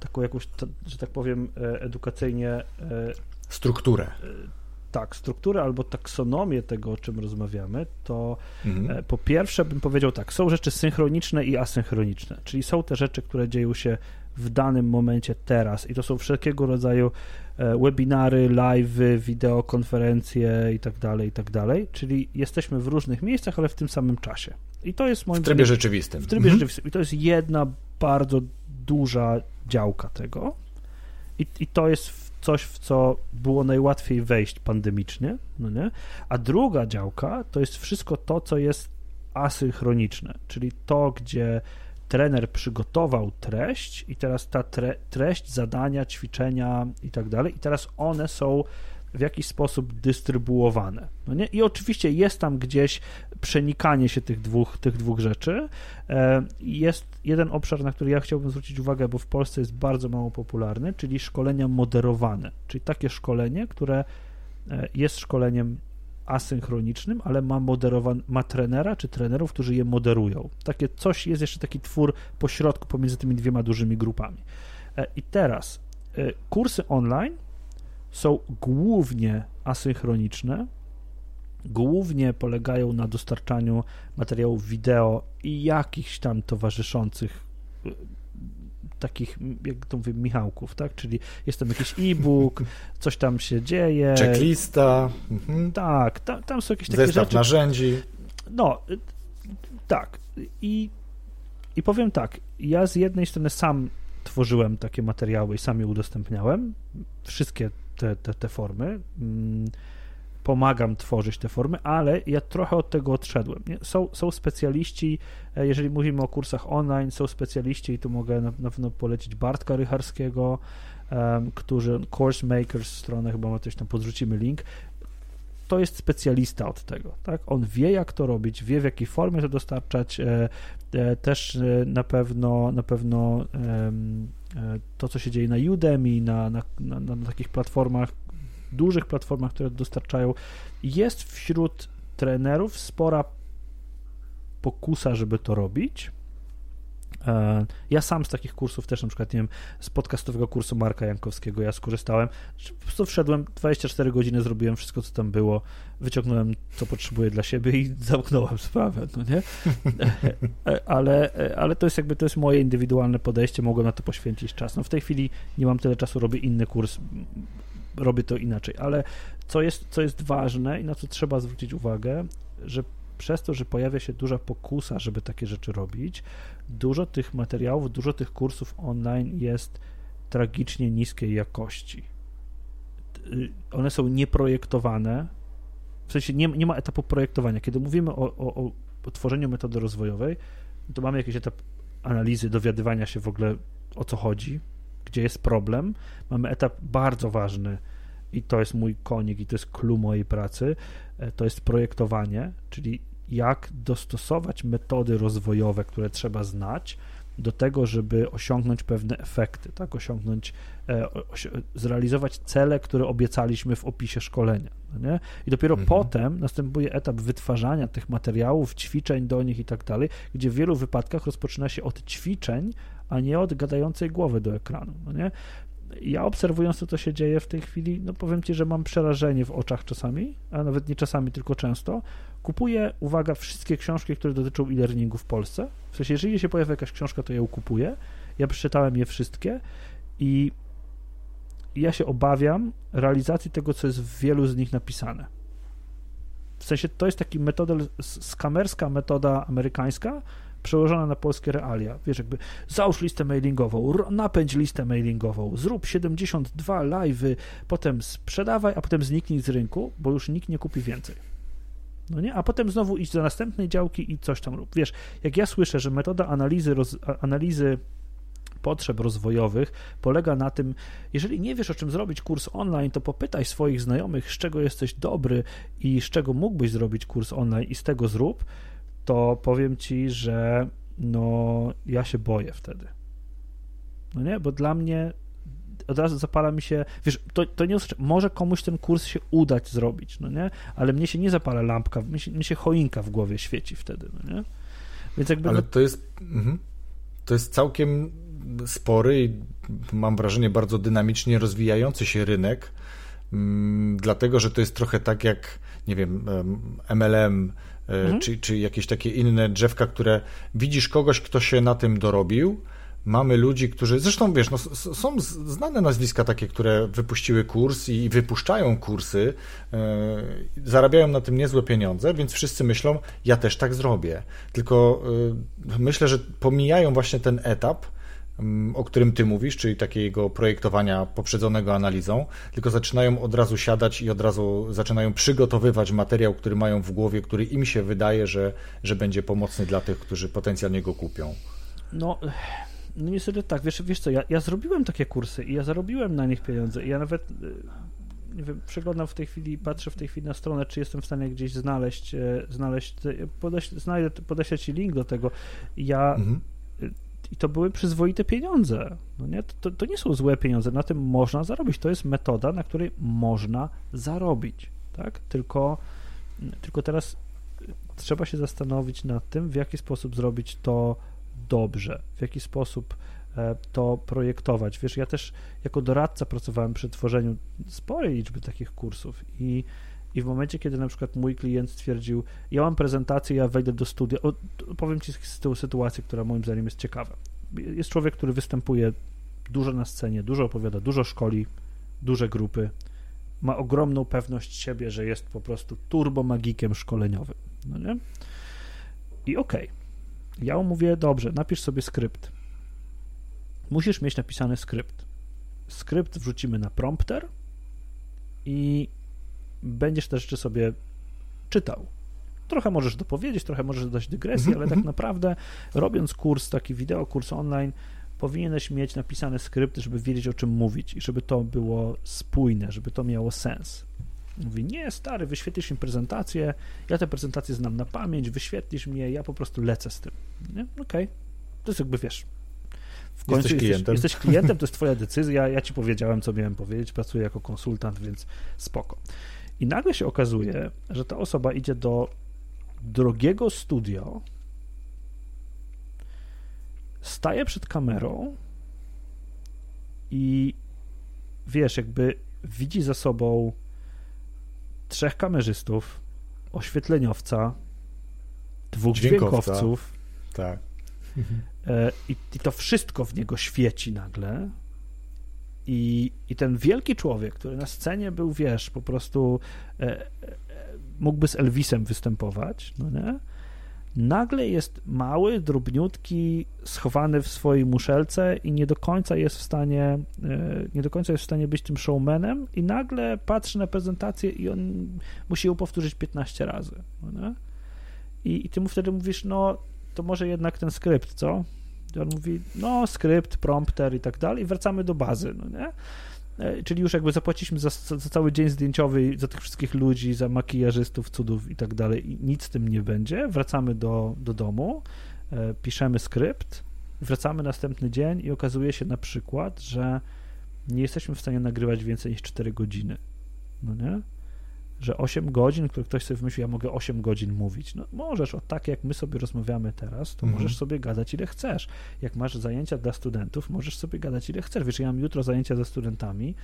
taką jakąś, że tak powiem, e, edukacyjnie. E, strukturę. E, tak, strukturę albo taksonomię tego, o czym rozmawiamy, to mhm. po pierwsze bym powiedział tak, są rzeczy synchroniczne i asynchroniczne, czyli są te rzeczy, które dzieją się w danym momencie teraz i to są wszelkiego rodzaju webinary, live, wideokonferencje i tak dalej, i tak dalej, czyli jesteśmy w różnych miejscach, ale w tym samym czasie. I to jest moim W trybie rzeczywistym. W trybie mhm. rzeczywistym. I to jest jedna bardzo duża działka tego. I, I to jest coś, w co było najłatwiej wejść pandemicznie, no nie? A druga działka to jest wszystko to, co jest asynchroniczne, czyli to, gdzie trener przygotował treść i teraz ta tre treść, zadania, ćwiczenia i tak dalej, i teraz one są w jakiś sposób dystrybuowane. No nie? I oczywiście jest tam gdzieś przenikanie się tych dwóch, tych dwóch rzeczy. E, jest jeden obszar, na który ja chciałbym zwrócić uwagę, bo w Polsce jest bardzo mało popularny, czyli szkolenia moderowane, czyli takie szkolenie, które e, jest szkoleniem asynchronicznym, ale ma moderowan, ma trenera czy trenerów, którzy je moderują. Takie coś, jest jeszcze taki twór pośrodku pomiędzy tymi dwiema dużymi grupami. E, I teraz kursy online są głównie asynchroniczne, głównie polegają na dostarczaniu materiałów wideo i jakichś tam towarzyszących takich, jak to mówię, Michałków, tak? Czyli jest tam jakiś e-book, coś tam się dzieje. Checklista. Mhm. Tak, tam, tam są jakieś takie Zestaw rzeczy. narzędzi. No, tak. I, I powiem tak, ja z jednej strony sam tworzyłem takie materiały i sam je udostępniałem, wszystkie te, te, te formy. Pomagam tworzyć te formy, ale ja trochę od tego odszedłem. Są, są specjaliści, e, jeżeli mówimy o kursach online, są specjaliści i tu mogę na, na pewno polecić Bartka Rycharskiego, um, którzy, Course Makers stronę, chyba ma coś tam, podrzucimy link, to jest specjalista od tego, tak? On wie, jak to robić, wie, w jakiej formie to dostarczać, e, e, też e, na pewno, na pewno to, co się dzieje na Udemy, na, na, na, na takich platformach, dużych platformach, które dostarczają, jest wśród trenerów spora pokusa, żeby to robić. E, ja sam z takich kursów też, na przykład, nie wiem, z podcastowego kursu Marka Jankowskiego ja skorzystałem. Po prostu wszedłem, 24 godziny zrobiłem wszystko, co tam było, wyciągnąłem, co potrzebuję dla siebie i zamknąłem sprawę, no nie? E, ale, e, ale to jest jakby, to jest moje indywidualne podejście, mogłem na to poświęcić czas. No w tej chwili nie mam tyle czasu, robię inny kurs, robię to inaczej, ale co jest, co jest ważne i na co trzeba zwrócić uwagę, że przez to, że pojawia się duża pokusa, żeby takie rzeczy robić, dużo tych materiałów, dużo tych kursów online jest tragicznie niskiej jakości. One są nieprojektowane, w sensie nie, nie ma etapu projektowania. Kiedy mówimy o, o, o tworzeniu metody rozwojowej, to mamy jakiś etap analizy, dowiadywania się w ogóle o co chodzi, gdzie jest problem. Mamy etap bardzo ważny i to jest mój konik i to jest clue mojej pracy, e, to jest projektowanie, czyli jak dostosować metody rozwojowe, które trzeba znać, do tego, żeby osiągnąć pewne efekty, tak, osiągnąć, e, zrealizować cele, które obiecaliśmy w opisie szkolenia. No nie? I dopiero mhm. potem następuje etap wytwarzania tych materiałów, ćwiczeń do nich i tak dalej, gdzie w wielu wypadkach rozpoczyna się od ćwiczeń, a nie od gadającej głowy do ekranu. No nie? Ja obserwując to, co się dzieje w tej chwili, no powiem Ci, że mam przerażenie w oczach czasami, a nawet nie czasami, tylko często. Kupuję, uwaga, wszystkie książki, które dotyczą e-learningu w Polsce. W sensie, jeżeli się pojawia jakaś książka, to ją kupuję. Ja przeczytałem je wszystkie i ja się obawiam realizacji tego, co jest w wielu z nich napisane. W sensie, to jest taki metoda, skamerska metoda amerykańska, przełożona na polskie realia. Wiesz, jakby załóż listę mailingową, napędź listę mailingową, zrób 72 live'y, potem sprzedawaj, a potem zniknij z rynku, bo już nikt nie kupi więcej. No nie? A potem znowu idź do następnej działki i coś tam rób. Wiesz, jak ja słyszę, że metoda analizy, roz, analizy potrzeb rozwojowych polega na tym, jeżeli nie wiesz o czym zrobić kurs online, to popytaj swoich znajomych, z czego jesteś dobry i z czego mógłbyś zrobić kurs online i z tego zrób, to powiem ci, że no ja się boję wtedy. No nie, bo dla mnie od razu zapala mi się, wiesz, to, to nie może komuś ten kurs się udać zrobić, no nie, ale mnie się nie zapala lampka, mnie się, mnie się choinka w głowie świeci wtedy, no nie. Więc jakby... Ale to jest, mhm. to jest całkiem spory i mam wrażenie bardzo dynamicznie rozwijający się rynek, mm, dlatego, że to jest trochę tak jak, nie wiem, MLM, mhm. czy, czy jakieś takie inne drzewka, które widzisz kogoś, kto się na tym dorobił. Mamy ludzi, którzy, zresztą wiesz, no, są znane nazwiska takie, które wypuściły kurs i wypuszczają kursy, yy, zarabiają na tym niezłe pieniądze, więc wszyscy myślą, ja też tak zrobię. Tylko yy, myślę, że pomijają właśnie ten etap, o którym ty mówisz, czyli takiego projektowania poprzedzonego analizą, tylko zaczynają od razu siadać i od razu zaczynają przygotowywać materiał, który mają w głowie, który im się wydaje, że, że będzie pomocny dla tych, którzy potencjalnie go kupią. No, no niestety tak, wiesz, wiesz co, ja, ja zrobiłem takie kursy i ja zarobiłem na nich pieniądze i ja nawet y, nie wiem, przeglądam w tej chwili, patrzę w tej chwili na stronę, czy jestem w stanie gdzieś znaleźć, e, znaleźć, podeś, znajdę, podeślę ci link do tego. Ja mhm i to były przyzwoite pieniądze. No nie? To, to, nie są złe pieniądze, na tym można zarobić. To jest metoda, na której można zarobić. Tak? Tylko, tylko teraz trzeba się zastanowić nad tym, w jaki sposób zrobić to dobrze, w jaki sposób e, to projektować. Wiesz, ja też jako doradca pracowałem przy tworzeniu sporej liczby takich kursów i i w momencie, kiedy na przykład mój klient stwierdził, ja mam prezentację, ja wejdę do studia, powiem Ci z tą sytuację, która moim zdaniem jest ciekawa. Jest człowiek, który występuje dużo na scenie, dużo opowiada, dużo szkoli, duże grupy, ma ogromną pewność siebie, że jest po prostu turbomagikiem szkoleniowym, no nie? I okej, okay. ja mówię, dobrze, napisz sobie skrypt. Musisz mieć napisany skrypt. Skrypt wrzucimy na prompter i będziesz te rzeczy sobie czytał. Trochę możesz dopowiedzieć, trochę możesz dodać dygresję, ale tak naprawdę robiąc kurs, taki wideo, kurs online, powinieneś mieć napisane skrypty, żeby wiedzieć o czym mówić i żeby to było spójne, żeby to miało sens. Mówi, nie, stary, wyświetlisz mi prezentację, ja tę prezentację znam na pamięć, wyświetlisz mnie, ja po prostu lecę z tym. Okej, okay. to jest jakby, wiesz, W końcu jesteś klientem. Jesteś, jesteś klientem, to jest twoja decyzja, ja ci powiedziałem, co miałem powiedzieć, pracuję jako konsultant, więc spoko. I nagle się okazuje, że ta osoba idzie do drogiego studio, staje przed kamerą i wiesz, jakby widzi za sobą trzech kamerzystów, oświetleniowca, dwóch Dźwiękowca. dźwiękowców. Tak. E, I, I to wszystko w niego świeci nagle. I, I ten wielki człowiek, który na scenie był, wiesz, po prostu e, e, mógłby z Elvisem występować, no nie? Nagle jest mały, drobniutki, schowany w swojej muszelce i nie do końca jest w stanie, e, nie do końca jest w stanie być tym showmanem i nagle patrzy na prezentację i on musi ją powtórzyć 15 razy, no? I, I ty mu wtedy mówisz, no to może jednak ten skrypt, co? On mówi, no skrypt, prompter i tak dalej i wracamy do bazy, no nie? E, Czyli już jakby zapłaciliśmy za, za cały dzień zdjęciowy, za tych wszystkich ludzi, za makijażystów, cudów i tak dalej i nic z tym nie będzie. Wracamy do, do domu, e, piszemy skrypt, wracamy następny dzień i okazuje się na przykład, że nie jesteśmy w stanie nagrywać więcej niż 4 godziny, no nie? Że 8 godzin, które ktoś sobie wymyślił, ja mogę 8 godzin mówić. No możesz, o tak jak my sobie rozmawiamy teraz, to Mhm. możesz sobie gadać ile chcesz. Jak masz zajęcia dla studentów, możesz sobie gadać ile chcesz. Wiesz, ja mam jutro zajęcia ze studentami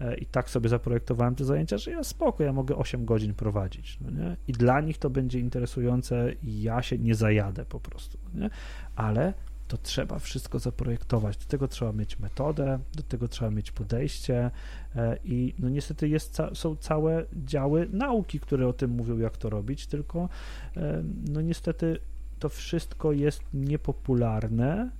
e, i tak sobie zaprojektowałem te zajęcia, że ja spoko, ja mogę 8 godzin prowadzić, no nie? I dla nich to będzie interesujące i ja się nie zajadę po prostu, no nie? Ale to trzeba wszystko zaprojektować. Do tego trzeba mieć metodę, do tego trzeba mieć podejście e, i no niestety jest, są całe działy nauki, które o tym mówią, jak to robić, tylko e, no niestety to wszystko jest niepopularne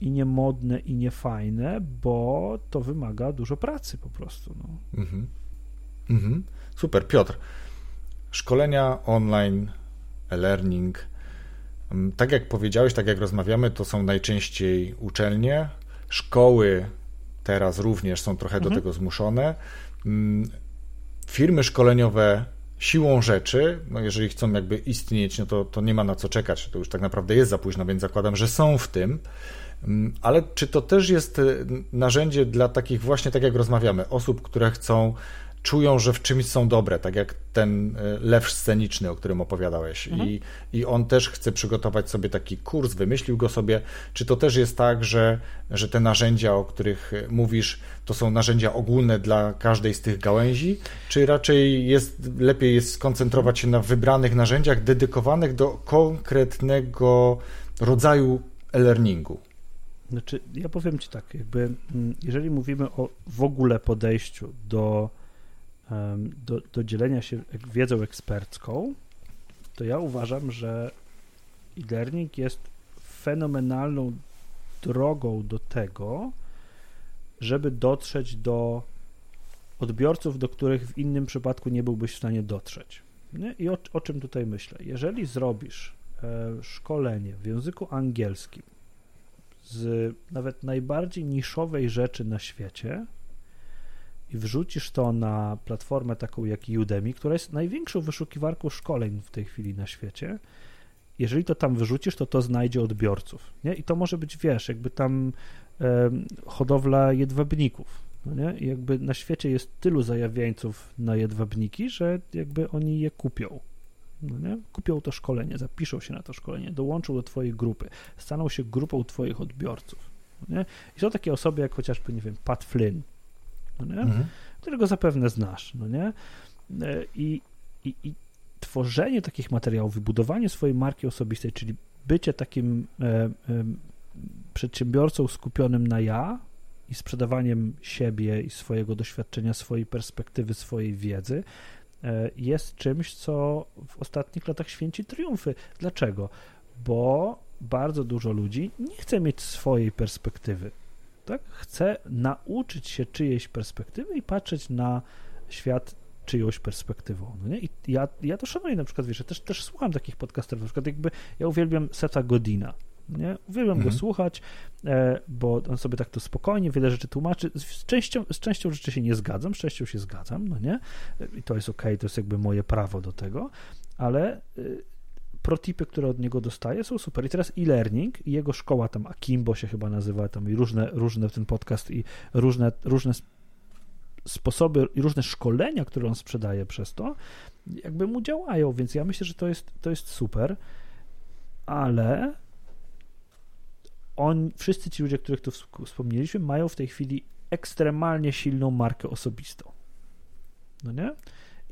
i niemodne i niefajne, bo to wymaga dużo pracy po prostu. No. Mhm. Mhm. Super. Piotr, szkolenia online, e-learning. Mm, Tak jak powiedziałeś, tak jak rozmawiamy, to są najczęściej uczelnie. Szkoły teraz również są trochę do Mhm. tego zmuszone. Mm, Firmy szkoleniowe siłą rzeczy, no jeżeli chcą jakby istnieć, no to, to nie ma na co czekać. To już tak naprawdę jest za późno, więc zakładam, że są w tym. Mm, Ale czy to też jest y, narzędzie dla takich właśnie, tak jak rozmawiamy, osób, które chcą, czują, że w czymś są dobre, tak jak ten y, lew sceniczny, o którym opowiadałeś I, i on też chce przygotować sobie taki kurs, wymyślił go sobie. Czy to też jest tak, że, że te narzędzia, o których y, mówisz, to są narzędzia ogólne dla każdej z tych gałęzi, czy raczej jest, lepiej jest skoncentrować się na wybranych narzędziach dedykowanych do konkretnego rodzaju e-learningu? Znaczy, ja powiem Ci tak, jakby mm, jeżeli mówimy o w ogóle podejściu do, do, do dzielenia się wiedzą ekspercką, to ja uważam, że e-learning jest fenomenalną drogą do tego, żeby dotrzeć do odbiorców, do których w innym przypadku nie byłbyś w stanie dotrzeć. Nie? I o, o czym tutaj myślę? Jeżeli zrobisz e, szkolenie w języku angielskim, z nawet najbardziej niszowej rzeczy na świecie i wrzucisz to na platformę taką jak Udemy, która jest największą wyszukiwarką szkoleń w tej chwili na świecie, jeżeli to tam wyrzucisz, to to znajdzie odbiorców, nie? I to może być, wiesz, jakby tam hodowla jedwabników, no nie? I jakby na świecie jest tylu zajawiańców na jedwabniki, że jakby oni je kupią, no nie? Kupią to szkolenie, zapiszą się na to szkolenie, dołączą do twojej grupy, staną się grupą twoich odbiorców. No nie? I są takie osoby jak chociażby, nie wiem, Pat Flynn, no nie? Mhm. którego zapewne znasz, no nie? E, I, i, I tworzenie takich materiałów, wybudowanie swojej marki osobistej, czyli bycie takim e, e, przedsiębiorcą skupionym na ja i sprzedawaniem siebie i swojego doświadczenia, swojej perspektywy, swojej wiedzy, e, jest czymś, co w ostatnich latach święci triumfy. Dlaczego? Bo bardzo dużo ludzi nie chce mieć swojej perspektywy. Tak? Chce nauczyć się czyjejś perspektywy i patrzeć na świat czyjąś perspektywą. No nie? I ja, ja to szanuję na przykład, wiesz, ja też, też słucham takich podcasterów, na przykład jakby ja uwielbiam Seta Godina, nie? Uwielbiam Mhm. go słuchać, e, bo on sobie tak to spokojnie wiele rzeczy tłumaczy. Z, częścią, z częścią rzeczy się nie zgadzam, z częścią się zgadzam, no nie? E, I to jest okej, to jest jakby moje prawo do tego, ale y, protipy, które od niego dostaję, są super. I teraz e-learning i jego szkoła tam Akimbo się chyba nazywa, tam i różne, różne ten podcast i różne, różne sposoby i różne szkolenia, które on sprzedaje przez to, jakby mu działają, więc ja myślę, że to jest, to jest super, ale on, wszyscy ci ludzie, których tu wspomnieliśmy, mają w tej chwili ekstremalnie silną markę osobistą. No nie?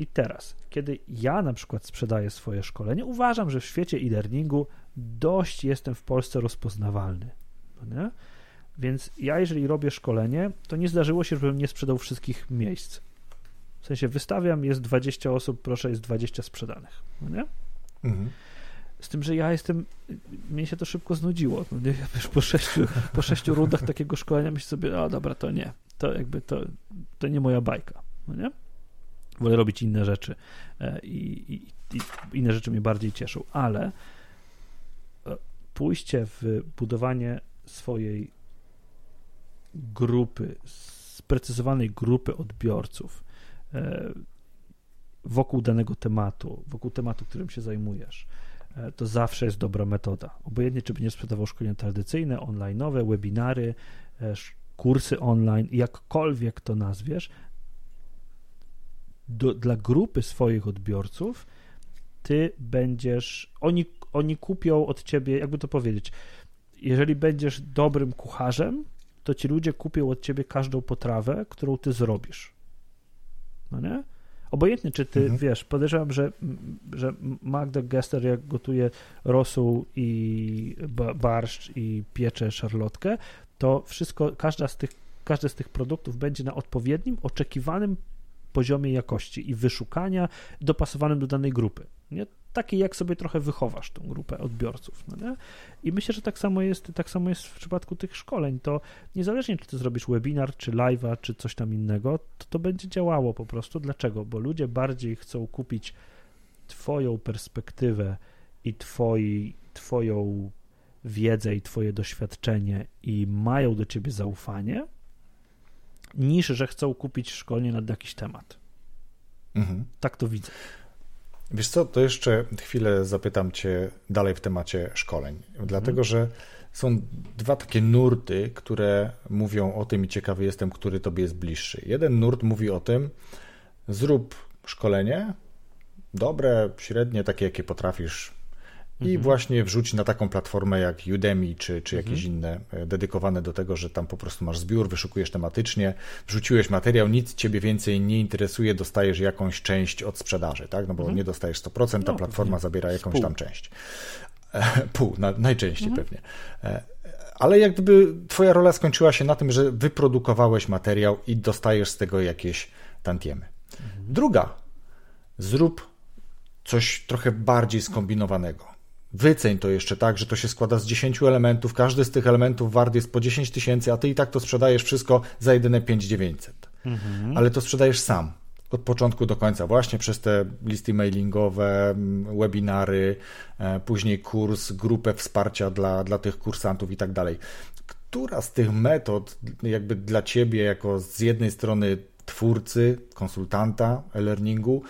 I teraz, kiedy ja na przykład sprzedaję swoje szkolenie, uważam, że w świecie e-learningu dość jestem w Polsce rozpoznawalny. No nie? Więc ja, jeżeli robię szkolenie, to nie zdarzyło się, żebym nie sprzedał wszystkich miejsc. W sensie wystawiam, jest 20 osób, proszę, jest 20 sprzedanych. No nie? Mhm. Z tym, że ja jestem, mnie się to szybko znudziło. No nie, wiesz, po, sześciu, po sześciu rundach takiego szkolenia myślę sobie, o dobra, to nie, to jakby to, to nie moja bajka, no nie? Wolę robić inne rzeczy e, i, i, i inne rzeczy mnie bardziej cieszą, ale e, pójście w budowanie swojej grupy, sprecyzowanej grupy odbiorców e, wokół danego tematu, wokół tematu, którym się zajmujesz, to zawsze jest dobra metoda. Obojętnie, czy będziesz sprzedawał szkolenia tradycyjne, online'owe, webinary, kursy online, jakkolwiek to nazwiesz, do, dla grupy swoich odbiorców ty będziesz, oni, oni kupią od ciebie, jakby to powiedzieć, jeżeli będziesz dobrym kucharzem, to ci ludzie kupią od ciebie każdą potrawę, którą ty zrobisz. No nie? Obojętnie, czy ty, mhm. wiesz, podejrzewam, że, że Magda Gester, jak gotuje rosół i barszcz i piecze szarlotkę, to wszystko, każda z tych, każdy z tych produktów będzie na odpowiednim, oczekiwanym poziomie jakości i wyszukania dopasowanym do danej grupy. Nie? Taki, jak sobie trochę wychowasz tą grupę odbiorców. No? I myślę, że tak samo, jest, tak samo jest w przypadku tych szkoleń. To niezależnie, czy ty zrobisz webinar, czy live'a, czy coś tam innego, to to będzie działało po prostu. Dlaczego? Bo ludzie bardziej chcą kupić twoją perspektywę i twoi, twoją wiedzę i twoje doświadczenie i mają do ciebie zaufanie, niż że chcą kupić szkolenie na jakiś temat. Mhm. Tak to widzę. Wiesz co, to jeszcze chwilę zapytam Cię dalej w temacie szkoleń, mhm. dlatego że są dwa takie nurty, które mówią o tym i ciekawy jestem, który Tobie jest bliższy. Jeden nurt mówi o tym, zrób szkolenie, dobre, średnie, takie jakie potrafisz i mhm. właśnie wrzuć na taką platformę jak Udemy czy, czy jakieś mhm. inne e, dedykowane do tego, że tam po prostu masz zbiór, wyszukujesz tematycznie, wrzuciłeś materiał, nic ciebie więcej nie interesuje, dostajesz jakąś część od sprzedaży, tak? No bo mhm. nie dostajesz 100%, ta no, platforma zabiera jakąś tam część. E, pół, na, najczęściej mhm. pewnie. E, ale jak gdyby twoja rola skończyła się na tym, że wyprodukowałeś materiał i dostajesz z tego jakieś tantiemy. Mhm. Druga, zrób coś trochę bardziej skombinowanego. Wyceń to jeszcze tak, że to się składa z 10 elementów, każdy z tych elementów wart jest po 10 tysięcy, a ty i tak to sprzedajesz wszystko za jedyne 5900. Mhm. Ale to sprzedajesz sam. Od początku do końca, właśnie przez te listy mailingowe, webinary, e, później kurs, grupę wsparcia dla, dla tych kursantów i tak dalej. Która z tych metod, jakby dla ciebie, jako z jednej strony twórcy, konsultanta e-learningu,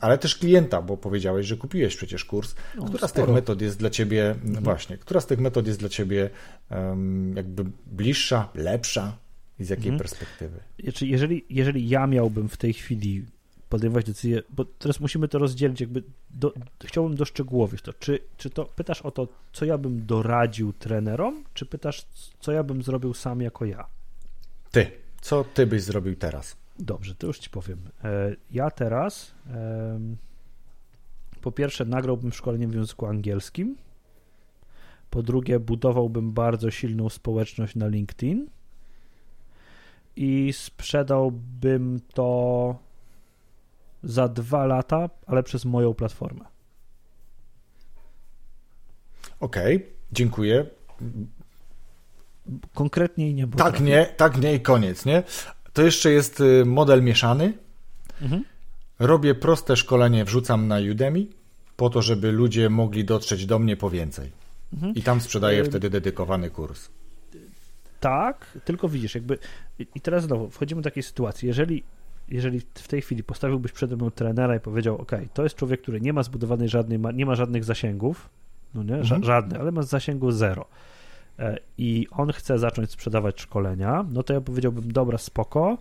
ale też klienta, bo powiedziałeś, że kupiłeś przecież kurs. No, która z tych metod jest dla ciebie, mhm. właśnie, która z tych metod jest dla ciebie um, jakby bliższa, lepsza i z jakiej mhm. perspektywy? Znaczy, jeżeli, jeżeli ja miałbym w tej chwili podejmować decyzję, bo teraz musimy to rozdzielić, jakby do, chciałbym doszczegółowić to. Czy, czy to pytasz o to, co ja bym doradził trenerom, czy pytasz, co ja bym zrobił sam jako ja? Ty. Co ty byś zrobił teraz? Dobrze, to już ci powiem. E, ja teraz po pierwsze nagrałbym szkolenie w języku angielskim. Po drugie, budowałbym bardzo silną społeczność na LinkedIn i sprzedałbym to za dwa lata, ale przez moją platformę. Okej, okay, dziękuję. Konkretniej nie było. Tak, nie, tak, nie i koniec, nie? To jeszcze jest y, model mieszany. Mhm. Robię proste szkolenie, wrzucam na Udemy, po to, żeby ludzie mogli dotrzeć do mnie po więcej. Mhm. I tam sprzedaję y, wtedy dedykowany kurs. Tak, tylko widzisz, jakby. I teraz znowu wchodzimy do takiej sytuacji. Jeżeli jeżeli w tej chwili postawiłbyś przede mną trenera i powiedział, ok, to jest człowiek, który nie ma zbudowanej żadnej, nie ma żadnych zasięgów, no nie, mhm. żadne, ale ma zasięgu zero i on chce zacząć sprzedawać szkolenia, no to ja powiedziałbym, dobra, spoko,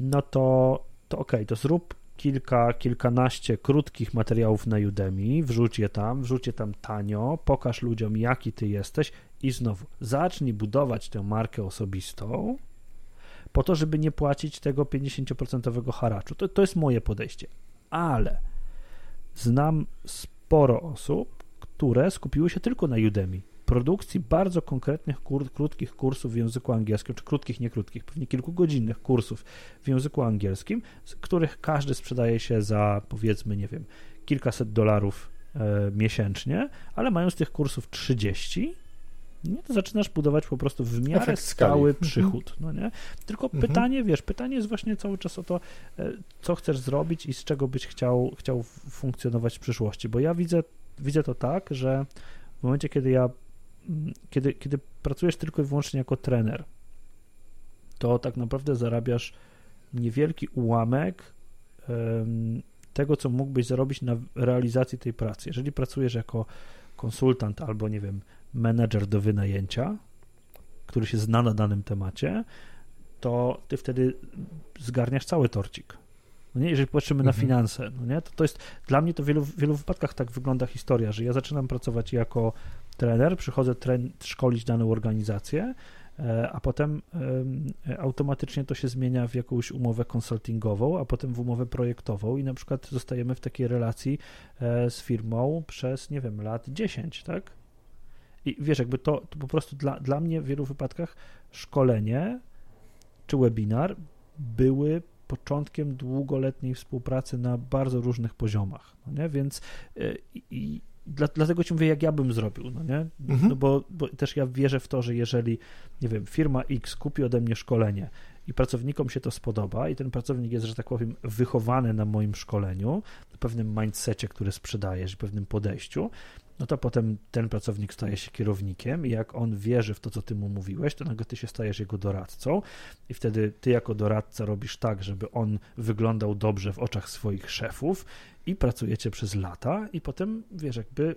no to, to ok, to zrób kilka, kilkanaście krótkich materiałów na Udemy, wrzuć je tam, wrzuć je tam tanio, pokaż ludziom, jaki ty jesteś i znowu zacznij budować tę markę osobistą po to, żeby nie płacić tego 50% haraczu. To, to jest moje podejście. Ale znam sporo osób, które skupiły się tylko na Udemy produkcji bardzo konkretnych, kur, krótkich kursów w języku angielskim, czy krótkich, nie krótkich, pewnie kilkugodzinnych kursów w języku angielskim, z których każdy sprzedaje się za powiedzmy, nie wiem, kilkaset dolarów e, miesięcznie, ale mają z tych kursów 30 nie, to zaczynasz budować po prostu w miarę Efekt stały. Mhm. przychód, no nie? Tylko mhm. pytanie, wiesz, pytanie jest właśnie cały czas o to, e, co chcesz zrobić i z czego byś chciał, chciał funkcjonować w przyszłości, bo ja widzę, widzę to tak, że w momencie, kiedy ja kiedy, kiedy pracujesz tylko i wyłącznie jako trener, to tak naprawdę zarabiasz niewielki ułamek tego, co mógłbyś zarobić na realizacji tej pracy. Jeżeli pracujesz jako konsultant albo, nie wiem, menedżer do wynajęcia, który się zna na danym temacie, to ty wtedy zgarniasz cały torcik. No nie, jeżeli patrzymy mhm. na finanse, no nie, to, to jest dla mnie to w wielu, w wielu wypadkach tak wygląda historia, że ja zaczynam pracować jako trener, przychodzę tren, szkolić daną organizację, e, a potem automatycznie to się zmienia w jakąś umowę konsultingową, a potem w umowę projektową i na przykład zostajemy w takiej relacji e, z firmą przez, nie wiem, lat 10, tak? I wiesz, jakby to, to po prostu dla, dla mnie w wielu wypadkach szkolenie czy webinar były początkiem długoletniej współpracy na bardzo różnych poziomach, no nie? Więc e, i, dla, dlatego ci mówię, jak ja bym zrobił, no nie? Mhm. No bo, bo też ja wierzę w to, że jeżeli, nie wiem, firma X kupi ode mnie szkolenie i pracownikom się to spodoba i ten pracownik jest, że tak powiem, wychowany na moim szkoleniu, w pewnym mindsetie, który sprzedajesz, pewnym podejściu, no to potem ten pracownik staje się kierownikiem i jak on wierzy w to, co ty mu mówiłeś, to nagle ty się stajesz jego doradcą i wtedy ty jako doradca robisz tak, żeby on wyglądał dobrze w oczach swoich szefów i pracujecie przez lata i potem, wiesz, jakby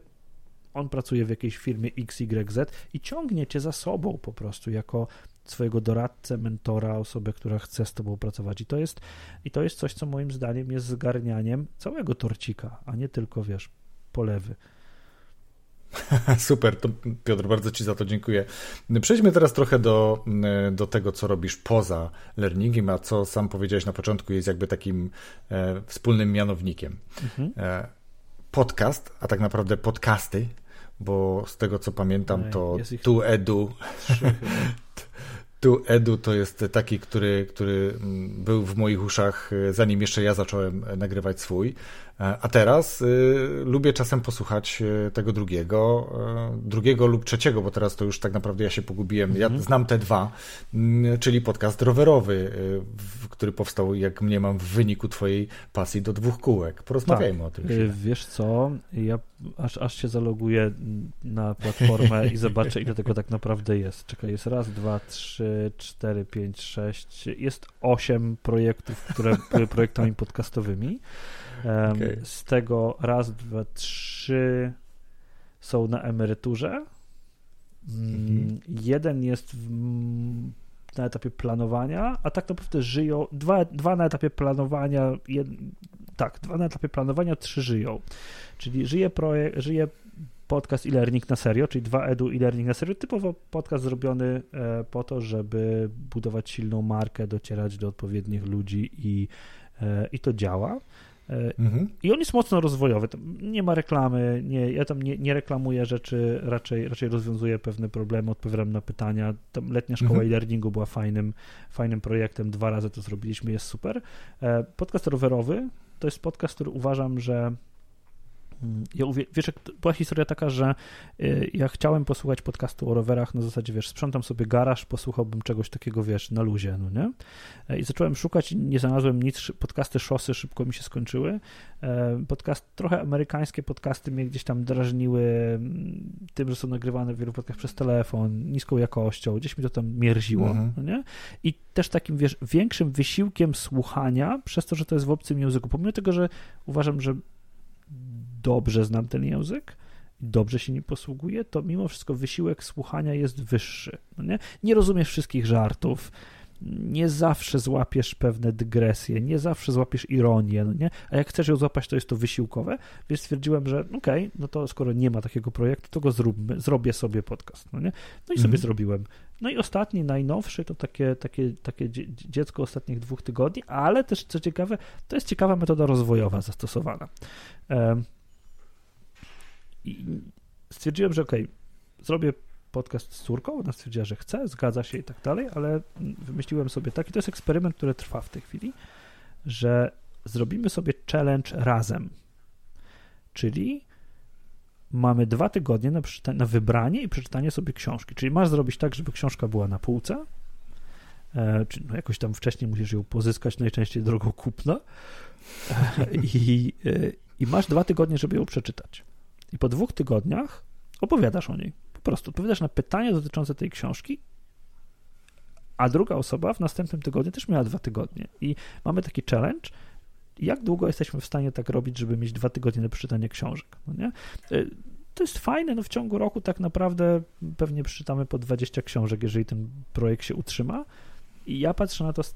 on pracuje w jakiejś firmie XYZ i ciągnie cię za sobą po prostu jako swojego doradcę, mentora, osobę, która chce z tobą pracować. I to jest, i to jest coś, co moim zdaniem jest zgarnianiem całego torcika, a nie tylko, wiesz, polewy. Super, to Piotr, bardzo Ci za to dziękuję. Przejdźmy teraz trochę do, do tego, co robisz poza learningiem, a co sam powiedziałeś na początku jest jakby takim e, wspólnym mianownikiem. Mhm. E, podcast, a tak naprawdę podcasty, bo z tego co pamiętam, to Tu Edu. Edu to jest taki, który, który mm, był w moich uszach, e, zanim jeszcze ja zacząłem nagrywać swój. E, a teraz y, lubię czasem posłuchać e, tego drugiego, y, drugiego lub trzeciego, bo teraz to już tak naprawdę ja się pogubiłem. Ja mhm. znam te dwa, y, czyli podcast rowerowy, który powstał, jak mnie mam w wyniku Twojej pasji do dwóch kółek. Porozmawiajmy tak. o tym. Chwilę. Wiesz co, ja aż, aż się zaloguję na platformę i zobaczę, ile tego tak naprawdę jest. Czekaj, jest raz, dwa, trzy, cztery, pięć, sześć, jest osiem projektów, które były projektami podcastowymi. Okay. Z tego raz, dwa, trzy są na emeryturze. Mhm. Jeden jest w, na etapie planowania, a tak naprawdę żyją. Dwa, dwa na etapie planowania, jed, tak, dwa na etapie planowania, trzy żyją. Czyli żyje projekt, żyje podcast e-learning na serio, czyli dwa edu e-learning na serio, typowo podcast zrobiony e, po to, żeby budować silną markę, docierać do odpowiednich ludzi i, e, i to działa. Mhm. I on jest mocno rozwojowy. nie ma reklamy, nie, ja tam nie, nie reklamuję rzeczy, raczej, raczej rozwiązuję pewne problemy, odpowiadam na pytania. Tam letnia szkoła mhm. e-learningu była fajnym, fajnym projektem, dwa razy to zrobiliśmy, jest super. E, podcast rowerowy to jest podcast, który uważam, że ja uwie- wiesz, była historia taka, że y, ja chciałem posłuchać podcastu o rowerach na zasadzie, wiesz, sprzątam sobie garaż, posłuchałbym czegoś takiego, wiesz, na luzie, no nie? E, I zacząłem szukać nie znalazłem nic, podcasty szosy szybko mi się skończyły. E, Podcast, trochę amerykańskie podcasty mnie gdzieś tam drażniły mm, tym, że są nagrywane w wielu podcastach przez telefon, niską jakością, gdzieś mi to tam mierziło, Mhm. no nie? I też takim, wiesz, większym wysiłkiem słuchania, przez to, że to jest w obcym języku, pomimo tego, że uważam, że dobrze znam ten język, dobrze się nim posługuję, to mimo wszystko wysiłek słuchania jest wyższy. No nie? nie rozumiesz wszystkich żartów, nie zawsze złapiesz pewne dygresje, nie zawsze złapiesz ironię, no nie? a jak chcesz ją złapać, to jest to wysiłkowe, więc stwierdziłem, że okej, no to skoro nie ma takiego projektu, to go zróbmy, zrobię sobie podcast, no nie? No i sobie Mhm. zrobiłem. No i ostatni, najnowszy, to takie, takie, takie dzie- dziecko ostatnich dwóch tygodni, ale też co ciekawe, to jest ciekawa metoda rozwojowa zastosowana. I stwierdziłem, że okej, zrobię podcast z córką, ona stwierdziła, że chce, zgadza się i tak dalej, ale wymyśliłem sobie taki, to jest eksperyment, który trwa w tej chwili, że zrobimy sobie challenge razem. Czyli mamy dwa tygodnie na, na wybranie i przeczytanie sobie książki. Czyli masz zrobić tak, żeby książka była na półce, e, czy no jakoś tam wcześniej musisz ją pozyskać, najczęściej drogą kupna e, i, e, i masz dwa tygodnie, żeby ją przeczytać. I po dwóch tygodniach opowiadasz o niej. Po prostu odpowiadasz na pytania dotyczące tej książki, a druga osoba w następnym tygodniu też miała dwa tygodnie. I mamy taki challenge, jak długo jesteśmy w stanie tak robić, żeby mieć dwa tygodnie na przeczytanie książek, no nie? Y, To jest fajne, no w ciągu roku tak naprawdę pewnie przeczytamy po 20 książek, jeżeli ten projekt się utrzyma. I ja patrzę na to z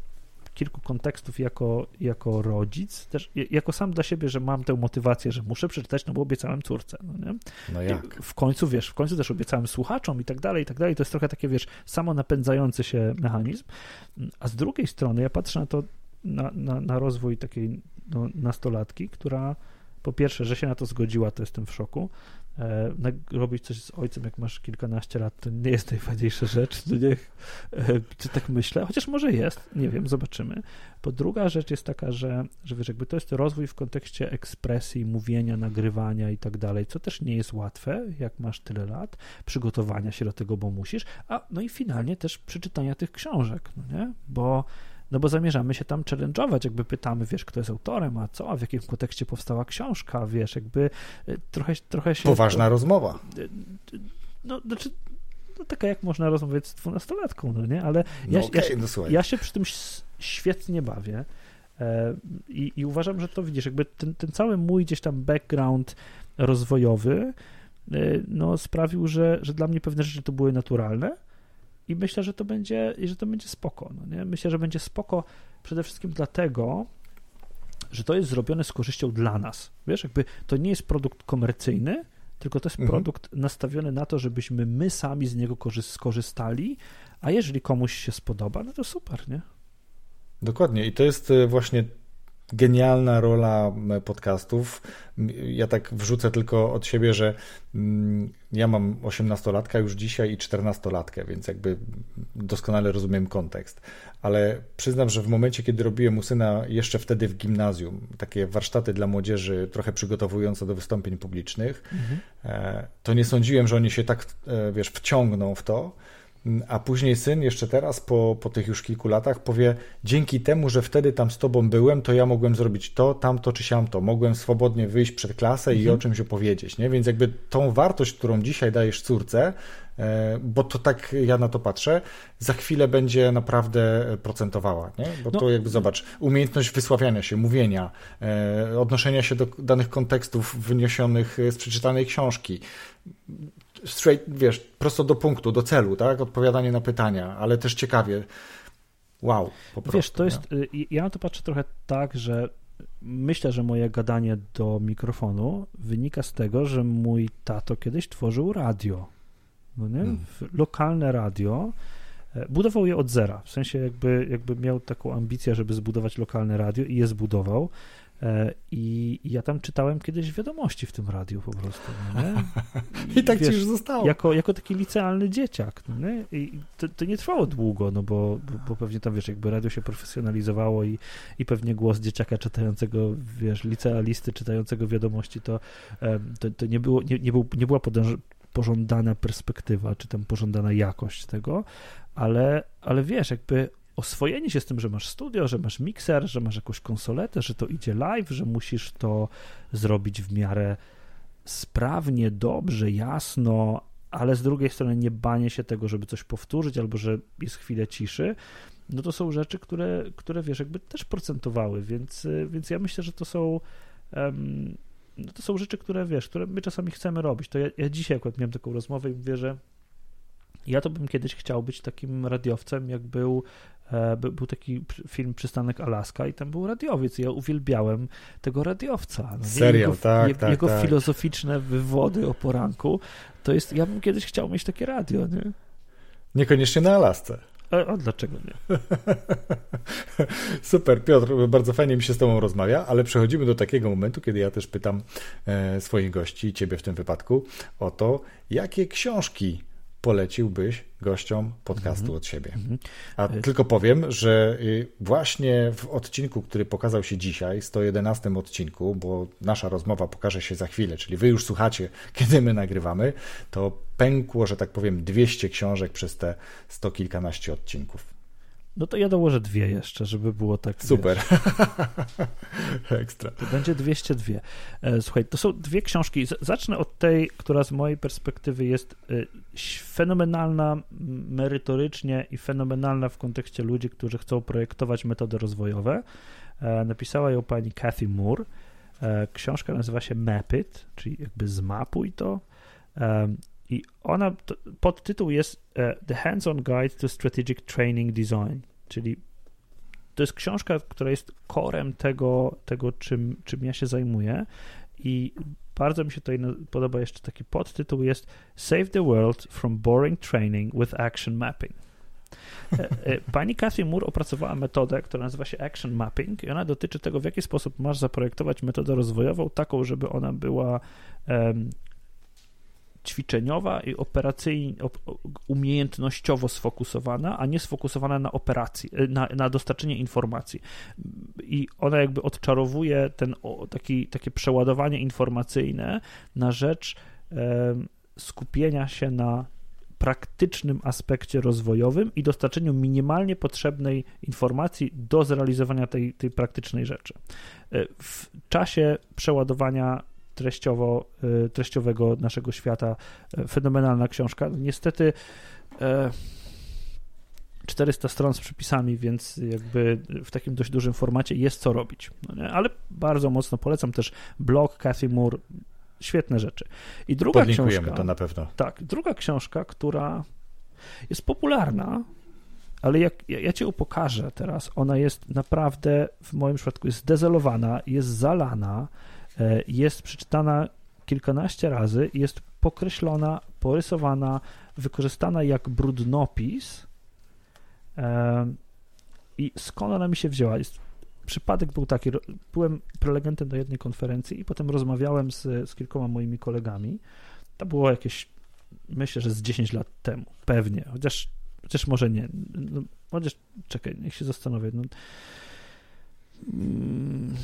kilku kontekstów jako, jako rodzic, też ja- jako sam dla siebie, że mam tę motywację, że muszę przeczytać, no bo obiecałem córce, no nie? No jak? W końcu, wiesz, w końcu też obiecałem słuchaczom i tak dalej, i tak dalej. To jest trochę takie, wiesz, samo napędzający się mechanizm. A z drugiej strony ja patrzę na to, na, na, na rozwój takiej no, nastolatki, która po pierwsze, że się na to zgodziła, to jestem w szoku. E, robić coś z ojcem, jak masz kilkanaście lat, to nie jest najfajniejsza rzecz. No niech, e, czy tak myślę? Chociaż może jest, nie wiem, zobaczymy. Po druga rzecz jest taka, że, że wiesz, jakby to jest rozwój w kontekście ekspresji, mówienia, nagrywania i tak dalej, co też nie jest łatwe, jak masz tyle lat, przygotowania się do tego, bo musisz, a no i finalnie też przeczytania tych książek, no nie? Bo no bo zamierzamy się tam challenge'ować, jakby pytamy, wiesz, kto jest autorem, a co, a w jakim kontekście powstała książka, wiesz, jakby y, trochę, trochę się... Poważna rozmowa. No, znaczy, no taka jak można rozmawiać z dwunastolatką, no nie? Ale No ja, ja, okej, się- no ja się przy tym świetnie bawię e, i, i uważam, że to widzisz, jakby ten, ten cały mój gdzieś tam background rozwojowy e, no, sprawił, że, że dla mnie pewne rzeczy to były naturalne i myślę, że to będzie, że to będzie spoko. No nie? Myślę, że będzie spoko przede wszystkim dlatego, że to jest zrobione z korzyścią dla nas. Wiesz, jakby to nie jest produkt komercyjny, tylko to jest Mhm. produkt nastawiony na to, żebyśmy my sami z niego korzy- skorzystali, a jeżeli komuś się spodoba, no to super, nie? Dokładnie. I to jest e, właśnie genialna rola m, podcastów. Ja tak wrzucę tylko od siebie, że mm, ja mam 18-latka już dzisiaj i 14-latkę, więc jakby doskonale rozumiem kontekst. Ale przyznam, że w momencie, kiedy robiłem u syna jeszcze wtedy w gimnazjum, takie warsztaty dla młodzieży, trochę przygotowujące do wystąpień publicznych, e, to nie sądziłem, że oni się tak, e, wiesz, wciągną w to. A później syn, jeszcze teraz, po, po tych już kilku latach, powie: Dzięki temu, że wtedy tam z tobą byłem, to ja mogłem zrobić to, tamto czy siamto. Mogłem swobodnie wyjść przed klasę i o czymś opowiedzieć. Nie? Więc jakby tą wartość, którą dzisiaj dajesz córce, e, bo to tak ja na to patrzę, za chwilę będzie naprawdę procentowała. Nie? Bo No. to jakby zobacz, umiejętność wysławiania się, mówienia, e, odnoszenia się do danych kontekstów wyniesionych z przeczytanej książki straight, wiesz, prosto do punktu, do celu, tak? Odpowiadanie na pytania, ale też ciekawie. Wow, po prostu. Wiesz, to nie? jest, y, ja na to patrzę trochę tak, że myślę, że moje gadanie do mikrofonu wynika z tego, że mój tato kiedyś tworzył radio, no nie? Mm. W- Lokalne radio, e, budował je od zera, w sensie jakby, jakby miał taką ambicję, żeby zbudować lokalne radio i je zbudował. E, I ja tam czytałem kiedyś wiadomości w tym radiu po prostu. No? I, I tak wiesz, ci już zostało. Jako, jako taki licealny dzieciak. No nie? I to, to, nie trwało długo, no bo, bo, bo, pewnie tam, wiesz, jakby radio się profesjonalizowało i, i pewnie głos dzieciaka czytającego, wiesz, licealisty czytającego wiadomości, to, to, to nie, było, nie, nie, był, nie była podąż, pożądana perspektywa, czy tam pożądana jakość tego, ale, ale wiesz, jakby oswojenie się z tym, że masz studio, że masz mikser, że masz jakąś konsoletę, że to idzie live, że musisz to zrobić w miarę sprawnie, dobrze, jasno, ale z drugiej strony nie banie się tego, żeby coś powtórzyć, albo że jest chwilę ciszy, no to są rzeczy, które, które wiesz, jakby też procentowały, więc, więc ja myślę, że to są um, no to są rzeczy, które wiesz, które my czasami chcemy robić. To ja, ja dzisiaj akurat miałem taką rozmowę i mówię, że ja to bym kiedyś chciał być takim radiowcem, jak był E, był taki film Przystanek Alaska i tam był radiowiec ja uwielbiałem tego radiowca. No, Serial, jego, tak, jego, tak, jego tak. filozoficzne wywody o poranku, to jest, ja bym kiedyś chciał mieć takie radio, nie? Niekoniecznie na Alasce. A, a dlaczego nie? Super, Piotr, bardzo fajnie mi się z Tobą rozmawia, ale przechodzimy do takiego momentu, kiedy ja też pytam e, swoich gości, Ciebie w tym wypadku, o to, jakie książki poleciłbyś gościom podcastu mm -hmm. od siebie? Mm -hmm. A tylko powiem, że y, właśnie w odcinku, który pokazał się dzisiaj, 111 odcinku, bo nasza rozmowa pokaże się za chwilę, czyli wy już słuchacie, kiedy my nagrywamy, to pękło, że tak powiem, 200 książek przez te sto kilkanaście odcinków. No to ja dołożę dwie jeszcze, żeby było tak. Super. Ekstra. To będzie 202. E, słuchaj, to są dwie książki. Zacznę od tej, która z mojej perspektywy jest e, fenomenalna merytorycznie i fenomenalna w kontekście ludzi, którzy chcą projektować metody rozwojowe. E, napisała ją pani Kathy Moore. Książka nazywa się Map It, czyli jakby zmapuj to. I ona, podtytuł jest The Hands-on Guide to Strategic Training Design czyli to jest książka, która jest korem tego, tego czym, czym ja się zajmuję i bardzo mi się tutaj podoba jeszcze taki podtytuł jest Save the World from Boring Training with Action Mapping. E, e, pani Cathy Moore opracowała metodę, która nazywa się Action Mapping i ona dotyczy tego, w jaki sposób masz zaprojektować metodę rozwojową taką, żeby ona była ćwiczeniowa i operacyjnie, umiejętnościowo sfokusowana, a nie sfokusowana na operacji, y, na, na dostarczenie informacji. I ona jakby odczarowuje ten taki, takie przeładowanie informacyjne na rzecz e, skupienia się na praktycznym aspekcie rozwojowym i dostarczeniu minimalnie potrzebnej informacji do zrealizowania tej, tej praktycznej rzeczy. E, w czasie przeładowania treściowo, y, treściowego naszego świata. E, fenomenalna książka. Niestety 400 e, stron z przepisami, więc jakby w takim dość dużym formacie jest co robić. No ale bardzo mocno polecam też blog Cathy Moore. Świetne rzeczy. I druga książka. to na pewno. Tak, druga książka, która jest popularna, ale jak ja, ja cię upokarzę teraz, ona jest naprawdę w moim przypadku jest zdezelowana, jest zalana, jest przeczytana kilkanaście razy, jest pokreślona, porysowana, wykorzystana jak brudnopis. E, I skąd ona mi się wzięła? Jest, przypadek był taki, byłem prelegentem do jednej konferencji i potem rozmawiałem z, z kilkoma moimi kolegami. To było jakieś, myślę, że z 10 lat temu, pewnie, chociaż, chociaż może nie. No, chociaż, czekaj, niech się zastanowię. No,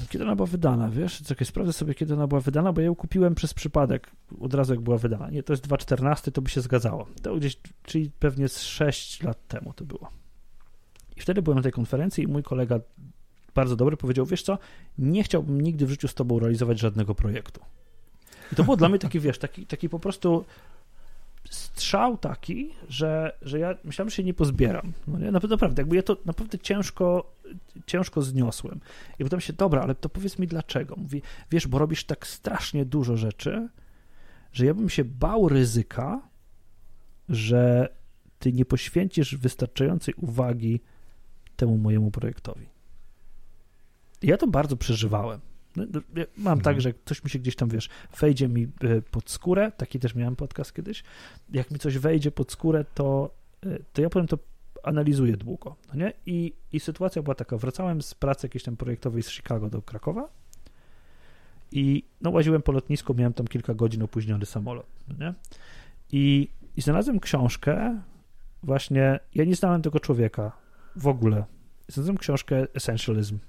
kiedy ona była wydana, wiesz? Czekaj, sprawdzę sobie, kiedy ona była wydana, bo ja ją kupiłem przez przypadek, od razu jak była wydana. Nie, to jest 2.14, to by się zgadzało. To gdzieś, czyli pewnie z 6 lat temu to było. I wtedy byłem na tej konferencji i mój kolega, bardzo dobry, powiedział, wiesz co, nie chciałbym nigdy w życiu z tobą realizować żadnego projektu. I to było dla mnie taki, wiesz, taki, taki po prostu strzał taki, że, że ja myślałem, że się nie pozbieram. No nie? Naprawdę, jakby ja to naprawdę ciężko, ciężko zniosłem. I potem się, dobra, ale to powiedz mi dlaczego. Mówi, wiesz, bo robisz tak strasznie dużo rzeczy, że ja bym się bał ryzyka, że ty nie poświęcisz wystarczającej uwagi temu mojemu projektowi. I ja to bardzo przeżywałem. No, no, mam mhm. tak, że coś mi się gdzieś tam, wiesz, wejdzie mi e, pod skórę, taki też miałem podcast kiedyś, jak mi coś wejdzie pod skórę, to, e, to ja potem to analizuję długo, no nie? I, I sytuacja była taka, wracałem z pracy jakiejś tam projektowej z Chicago do Krakowa I no, łaziłem po lotnisku, miałem tam kilka godzin opóźniony samolot. No nie? I, I znalazłem książkę, właśnie, ja nie znałem tego człowieka w ogóle. Znalazłem książkę Essentialism.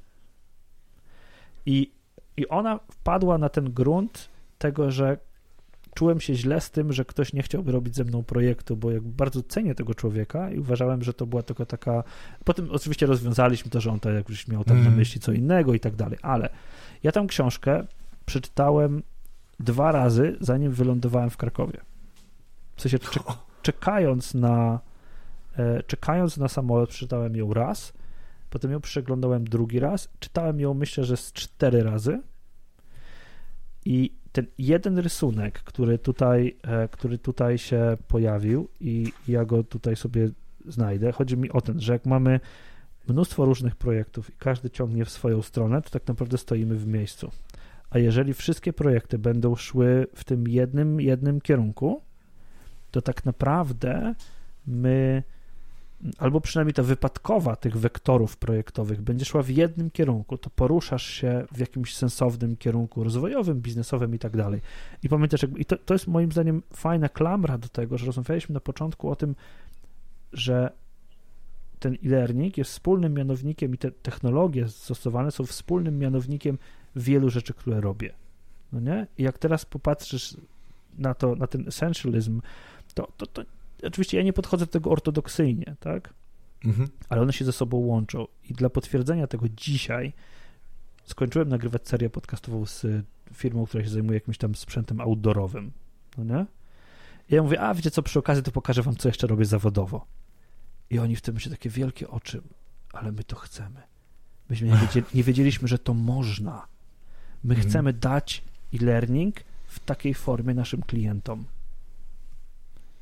I, I ona wpadła na ten grunt tego, że czułem się źle z tym, że ktoś nie chciałby robić ze mną projektu, bo jak bardzo cenię tego człowieka i uważałem, że to była tylko taka. Potem oczywiście rozwiązaliśmy to, że on tak jakoś miał tam mm. na mhm. myśli co innego i tak dalej, ale ja tą książkę przeczytałem dwa razy, zanim wylądowałem w Krakowie. W sensie czekając na e, czekając na samolot, przeczytałem ją raz, potem ją przeglądałem drugi raz, czytałem ją myślę, że z cztery razy i ten jeden rysunek, który tutaj, e, który tutaj się pojawił i ja go tutaj sobie znajdę, chodzi mi o ten, że jak mamy mnóstwo różnych projektów i każdy ciągnie w swoją stronę, to tak naprawdę stoimy w miejscu. A jeżeli wszystkie projekty będą szły w tym jednym, jednym kierunku, to tak naprawdę my albo przynajmniej ta wypadkowa tych wektorów projektowych będzie szła w jednym kierunku, to poruszasz się w jakimś sensownym kierunku rozwojowym, biznesowym i tak dalej. I pamiętasz, i to, to jest moim zdaniem fajna klamra do tego, że rozmawialiśmy na początku o tym, że ten e-learning jest wspólnym mianownikiem i te technologie stosowane są wspólnym mianownikiem wielu rzeczy, które robię. No nie? I jak teraz popatrzysz na to, na ten essentialism, to, to, to oczywiście ja nie podchodzę do tego ortodoksyjnie, tak? Mhm. Ale one się ze sobą łączą. I dla potwierdzenia tego dzisiaj skończyłem nagrywać serię podcastową z firmą, która się zajmuje jakimś tam sprzętem outdoorowym, no nie? I ja mówię, a wiecie co, przy okazji to pokażę wam, co jeszcze robię zawodowo. I oni w tym się takie wielkie oczy, ale my to chcemy. Myśmy nie, wiedzieli, nie wiedzieliśmy, że to można. My mhm. chcemy dać e-learning w takiej formie naszym klientom.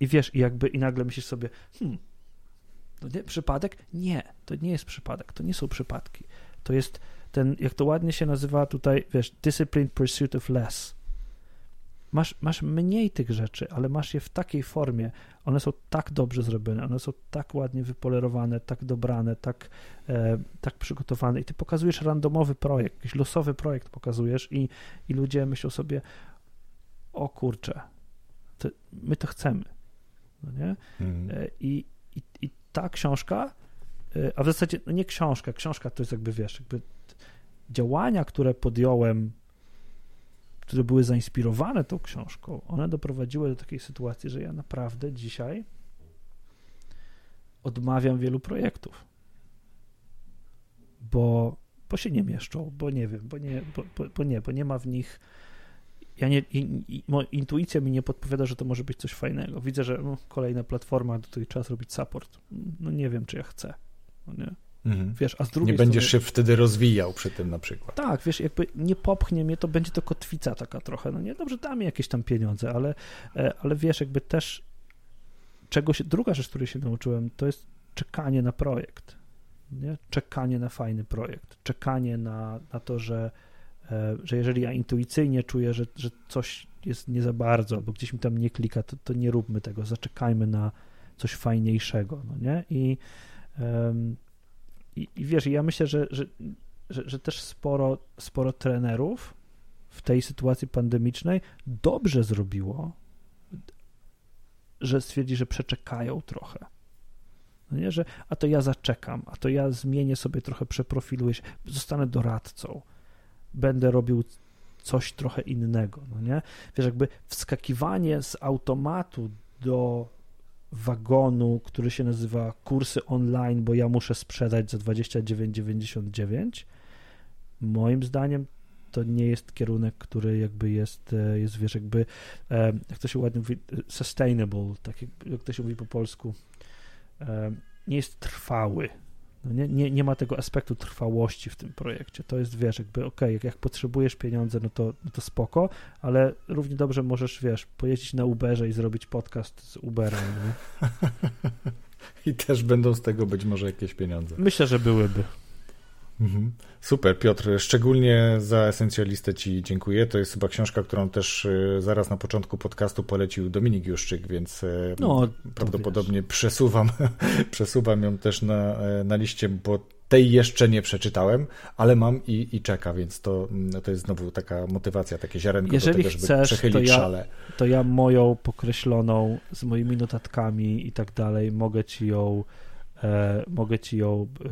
I wiesz, i jakby i nagle myślisz sobie, hmm, to nie, przypadek? Nie, to nie jest przypadek, to nie są przypadki. To jest ten, jak to ładnie się nazywa tutaj, wiesz, disciplined pursuit of less. Masz, masz mniej tych rzeczy, ale masz je w takiej formie. One są tak dobrze zrobione, one są tak ładnie wypolerowane, tak dobrane, tak, e, tak przygotowane. I ty pokazujesz randomowy projekt, jakiś losowy projekt pokazujesz, i, i ludzie myślą sobie: O kurczę, to my to chcemy no nie? Mhm. I, i, I ta książka, e, a w zasadzie no nie książka, książka to jest jakby, wiesz, jakby działania, które podjąłem, które były zainspirowane tą książką, one doprowadziły do takiej sytuacji, że ja naprawdę dzisiaj odmawiam wielu projektów, bo, bo się nie mieszczą, bo nie wiem, bo nie, bo, bo, bo nie, bo nie ma w nich ja nie, intuicja mi nie podpowiada, że to może być coś fajnego. Widzę, że no, kolejna platforma, do której trzeba zrobić support. No nie wiem, czy ja chcę. No nie? Mhm. Wiesz, a z drugiej nie będziesz strony, się wtedy rozwijał przy tym na przykład. Tak, wiesz, jakby nie popchnie mnie, to będzie to kotwica taka trochę. No nie, dobrze, da mi jakieś tam pieniądze, ale, e, ale wiesz, jakby też czego się, druga rzecz, której się nauczyłem, to jest czekanie na projekt. Nie? Czekanie na fajny projekt. Czekanie na, na to, że że jeżeli ja intuicyjnie czuję, że, że coś jest nie za bardzo, albo gdzieś mi tam nie klika, to, to nie róbmy tego, zaczekajmy na coś fajniejszego, no nie? I, i, i wiesz, ja myślę, że, że, że, że też sporo, sporo trenerów w tej sytuacji pandemicznej dobrze zrobiło, że stwierdzi, że przeczekają trochę. No nie, że a to ja zaczekam, a to ja zmienię sobie trochę, przeprofiluję się, zostanę doradcą, będę robił coś trochę innego, no nie? Wiesz, jakby wskakiwanie z automatu do wagonu, który się nazywa kursy online, bo ja muszę sprzedać za 29,99, moim zdaniem to nie jest kierunek, który jakby jest, e, jest wiesz, jakby, e, jak to się ładnie mówi, sustainable, tak jak to się mówi po polsku, e, nie jest trwały, no nie, nie, nie ma tego aspektu trwałości w tym projekcie. To jest, wiesz, jakby ok, jak, jak potrzebujesz pieniądze, no to, no to spoko, ale równie dobrze możesz, wiesz, pojeździć na Uberze i zrobić podcast z Uberem. Nie? I też będą z tego być może jakieś pieniądze. Myślę, że byłyby. Mhm. Super, Piotr. Szczególnie za esencjalistę Ci dziękuję. To jest chyba książka, którą też e, zaraz na początku podcastu polecił Dominik Juszczyk, więc e, no, prawdopodobnie przesuwam, przesuwam ją też na, e, na liście, bo tej jeszcze nie przeczytałem, ale mam i, i czeka, więc to, no to jest znowu taka motywacja, takie ziarenko Jeżeli do tego, żeby chcesz, przechylić to ja, szale. To ja moją pokreśloną z moimi notatkami i tak dalej, mogę ci ją, e, mogę ci ją e,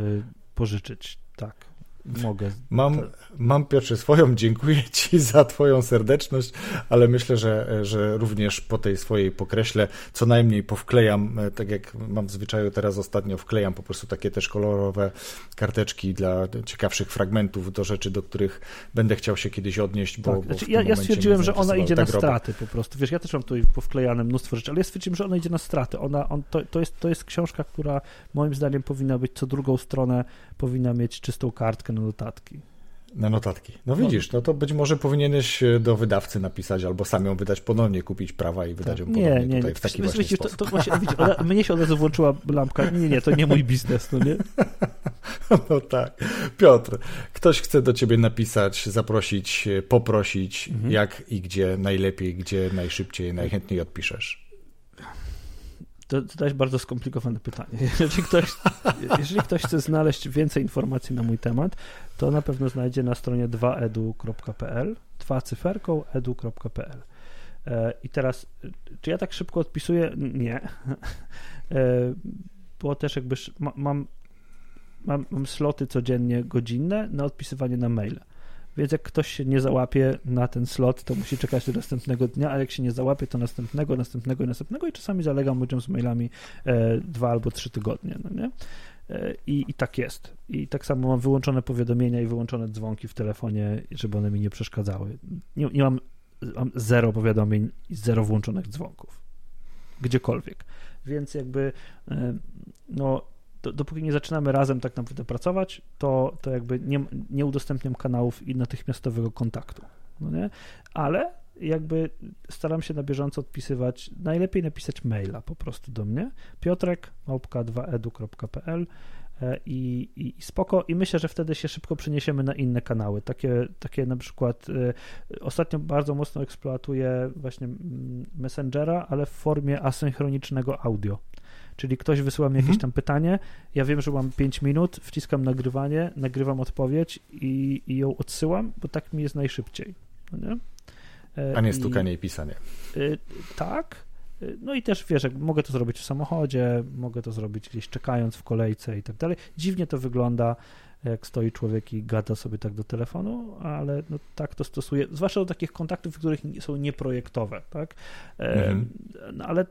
pożyczyć. Tak. Mogę. Mam, mam Piotrze swoją, dziękuję Ci za Twoją serdeczność, ale myślę, że, że również po tej swojej pokreśle co najmniej powklejam, e, tak jak mam w zwyczaju teraz ostatnio, wklejam po prostu takie też kolorowe karteczki dla ciekawszych fragmentów do rzeczy, do których będę chciał się kiedyś odnieść, bo, tak. bo znaczy, ja, ja stwierdziłem, że ona idzie tak na straty po prostu. Wiesz, ja też mam tu powklejane mnóstwo rzeczy, ale ja stwierdziłem, że ona idzie na straty. Ona, on, to, to, jest, to jest książka, która moim zdaniem powinna być co drugą stronę, powinna mieć czystą kartkę na notatki. Na notatki. No widzisz, no to być może powinieneś e, do wydawcy napisać albo sam ją wydać ponownie, kupić prawa i wydać tak. ją ponownie nie, nie, tutaj nie. w taki wiesz, właśnie to, to właśnie, widzisz, mnie się od razu włączyła lampka. Nie, nie, to nie mój biznes, no nie? No tak. Piotr, ktoś chce do ciebie napisać, zaprosić, e, poprosić, mhm. jak i gdzie najlepiej, gdzie najszybciej, najchętniej odpiszesz. To zadałeś bardzo skomplikowane pytanie. Jeżeli ktoś, jeżeli ktoś chce znaleźć więcej informacji na mój temat, to na pewno znajdzie na stronie 2edu.pl, dwa cyferką edu.pl. E, I teraz, czy ja tak szybko odpisuję? Nie. E, bo też jakby mam, mam, mam sloty codziennie godzinne na odpisywanie na maile. Więc jak ktoś się nie załapie na ten slot, to musi czekać do następnego dnia, a jak się nie załapie, to następnego, następnego i następnego i czasami zalegam ludziom z mailami e, dwa albo trzy tygodnie, no nie? E, I, I tak jest. I tak samo mam wyłączone powiadomienia i wyłączone dzwonki w telefonie, żeby one mi nie przeszkadzały. Nie, nie mam, mam zero powiadomień i zero włączonych dzwonków. Gdziekolwiek. Więc jakby e, no do, dopóki nie zaczynamy razem tak naprawdę pracować, to, to jakby nie, nie udostępniam kanałów i natychmiastowego kontaktu. No nie? Ale jakby staram się na bieżąco odpisywać, najlepiej napisać maila po prostu do mnie, piotrek 2edu.pl e, i, i, i spoko i myślę, że wtedy się szybko przeniesiemy na inne kanały, takie, takie na przykład y, ostatnio bardzo mocno eksploatuję właśnie mm, Messengera, ale w formie asynchronicznego audio Czyli ktoś wysyła mi jakieś mhm. tam pytanie, ja wiem, że mam 5 minut, wciskam nagrywanie, nagrywam odpowiedź i, i ją odsyłam, bo tak mi jest najszybciej. No nie? E, A nie stukanie i, i pisanie. Y, tak. E, no i też wiesz, mogę to zrobić w samochodzie, mogę to zrobić gdzieś czekając w kolejce i tak dalej. Dziwnie to wygląda, jak stoi człowiek i gada sobie tak do telefonu, ale no, tak to stosuję, zwłaszcza do takich kontaktów, których są nieprojektowe, tak? Mhm. No, ale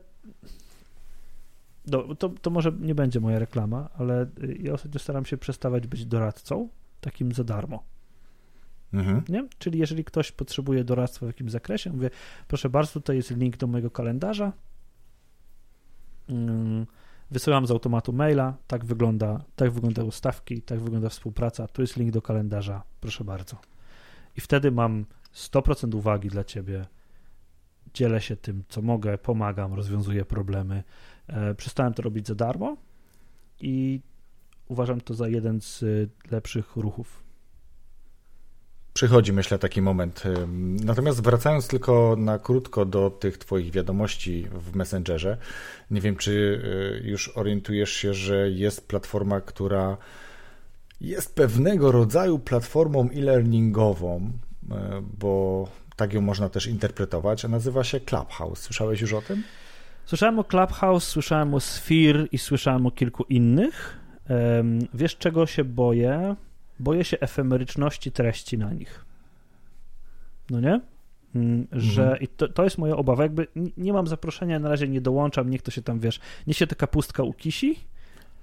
no, to, to może nie będzie moja reklama, ale y, ja ostatnio staram się przestawać być doradcą, takim za darmo. Mhm. Nie? Czyli jeżeli ktoś potrzebuje doradztwa w jakimś zakresie, mówię, proszę bardzo, tutaj jest link do mojego kalendarza, mm, wysyłam z automatu maila, tak wygląda, tak wyglądają stawki, tak wygląda współpraca, tu jest link do kalendarza, proszę bardzo. I wtedy mam 100% uwagi dla ciebie, dzielę się tym, co mogę, pomagam, rozwiązuję problemy, przestałem to robić za darmo i uważam to za jeden z lepszych ruchów. Przychodzi, myślę, taki moment. Natomiast wracając tylko na krótko do tych Twoich wiadomości w Messengerze, nie wiem, czy e, już orientujesz się, że jest platforma, która jest pewnego rodzaju platformą e-learningową, e, bo tak ją można też interpretować, a nazywa się Clubhouse. Słyszałeś już o tym? Słyszałem o Clubhouse, słyszałem o Sphere i słyszałem o kilku innych. Wiesz, czego się boję? Boję się efemeryczności treści na nich. No nie? Mm, że mhm. i to, to jest moja obawa. Jakby nie mam zaproszenia, na razie nie dołączam, niech to się tam wiesz, niech się taka pustka ukisi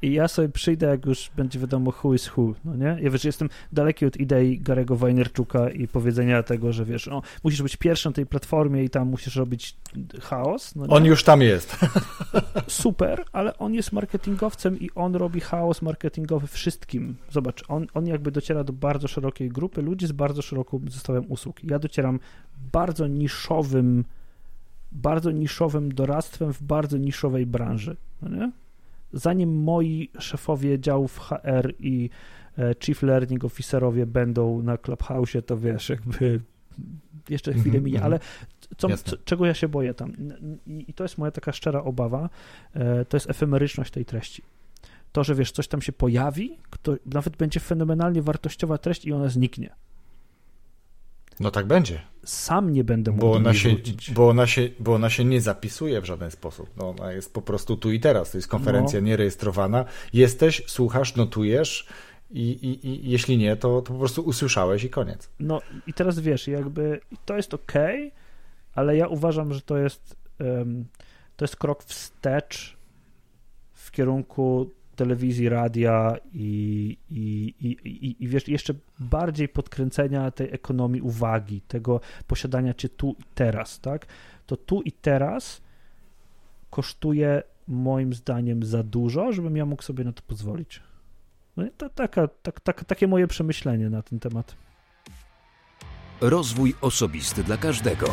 i ja sobie przyjdę, jak już będzie wiadomo who is who, no nie? Ja wiesz, jestem daleki od idei Garego Wajnerczuka i powiedzenia tego, że wiesz, o, musisz być pierwszym na tej platformie i tam musisz robić chaos. No on już tam jest. Super, ale on jest marketingowcem i on robi chaos marketingowy wszystkim. Zobacz, on, on jakby dociera do bardzo szerokiej grupy ludzi z bardzo szerokim zestawem usług. Ja docieram bardzo niszowym bardzo niszowym doradztwem w bardzo niszowej branży, no nie? Zanim moi szefowie działów HR i e, Chief Learning Officerowie będą na Clubhouse, to wiesz, jakby jeszcze chwilę -hmm, minie, ale co, czego ja się boję tam? I, to jest moja taka szczera obawa, e, to jest efemeryczność tej treści. to, że wiesz, coś tam się pojawi, to nawet będzie fenomenalnie wartościowa treść i ona zniknie. No tak będzie. Sam nie będę mógł bo ona, się, bo, ona się, bo ona się nie zapisuje w żaden sposób. No, ona jest po prostu tu i teraz. To jest konferencja no. nierejestrowana. Jesteś, słuchasz, notujesz i, i, i jeśli nie, to, to po prostu usłyszałeś i koniec. No i teraz wiesz, jakby to jest ok, ale ja uważam, że to jest, um, to jest krok wstecz w kierunku telewizji, radia i, i, i, i, i wiesz, jeszcze bardziej podkręcenia tej ekonomii uwagi, tego posiadania cię tu i teraz, tak? To tu i teraz kosztuje moim zdaniem za dużo, żebym ja mógł sobie na to pozwolić. No to taka, tak, tak, takie moje przemyślenie na ten temat. Rozwój osobisty dla każdego.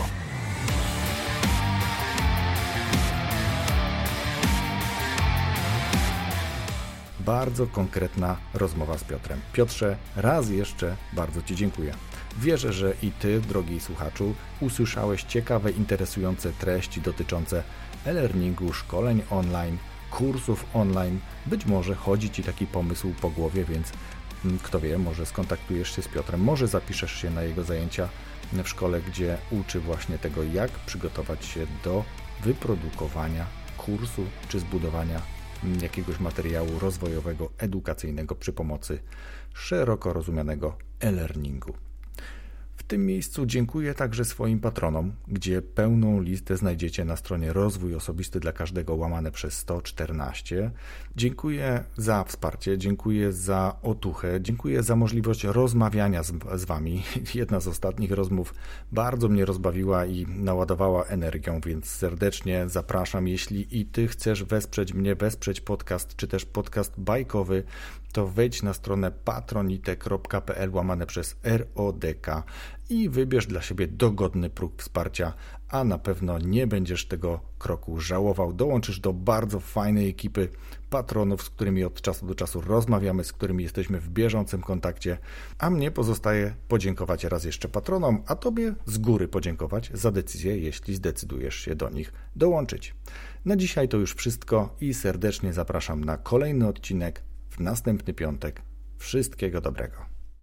Bardzo konkretna rozmowa z Piotrem. Piotrze, raz jeszcze bardzo Ci dziękuję. Wierzę, że i Ty, drogi słuchaczu, usłyszałeś ciekawe, interesujące treści dotyczące e-learningu, szkoleń online, kursów online. Być może chodzi Ci taki pomysł po głowie, więc mm, kto wie, może skontaktujesz się z Piotrem, może zapiszesz się na jego zajęcia w szkole, gdzie uczy właśnie tego, jak przygotować się do wyprodukowania kursu czy zbudowania jakiegoś materiału rozwojowego, edukacyjnego przy pomocy szeroko rozumianego e-learningu. Tym miejscu dziękuję także swoim patronom, gdzie pełną listę znajdziecie na stronie Rozwój Osobisty dla Każdego łamane przez 114. Dziękuję za wsparcie, dziękuję za otuchę, dziękuję za możliwość rozmawiania z, z Wami. Jedna z ostatnich rozmów bardzo mnie rozbawiła i naładowała energią, więc serdecznie zapraszam. Jeśli i Ty chcesz wesprzeć mnie, wesprzeć podcast, czy też podcast bajkowy, to wejdź na stronę patronite.pl łamane przez RODK i wybierz dla siebie dogodny próg wsparcia, a na pewno nie będziesz tego kroku żałował. Dołączysz do bardzo fajnej ekipy patronów, z którymi od czasu do czasu rozmawiamy, z którymi jesteśmy w bieżącym kontakcie, a mnie pozostaje podziękować raz jeszcze patronom, a Tobie z góry podziękować za decyzję, jeśli zdecydujesz się do nich dołączyć. Na dzisiaj to już wszystko i serdecznie zapraszam na kolejny odcinek w następny piątek. Wszystkiego dobrego.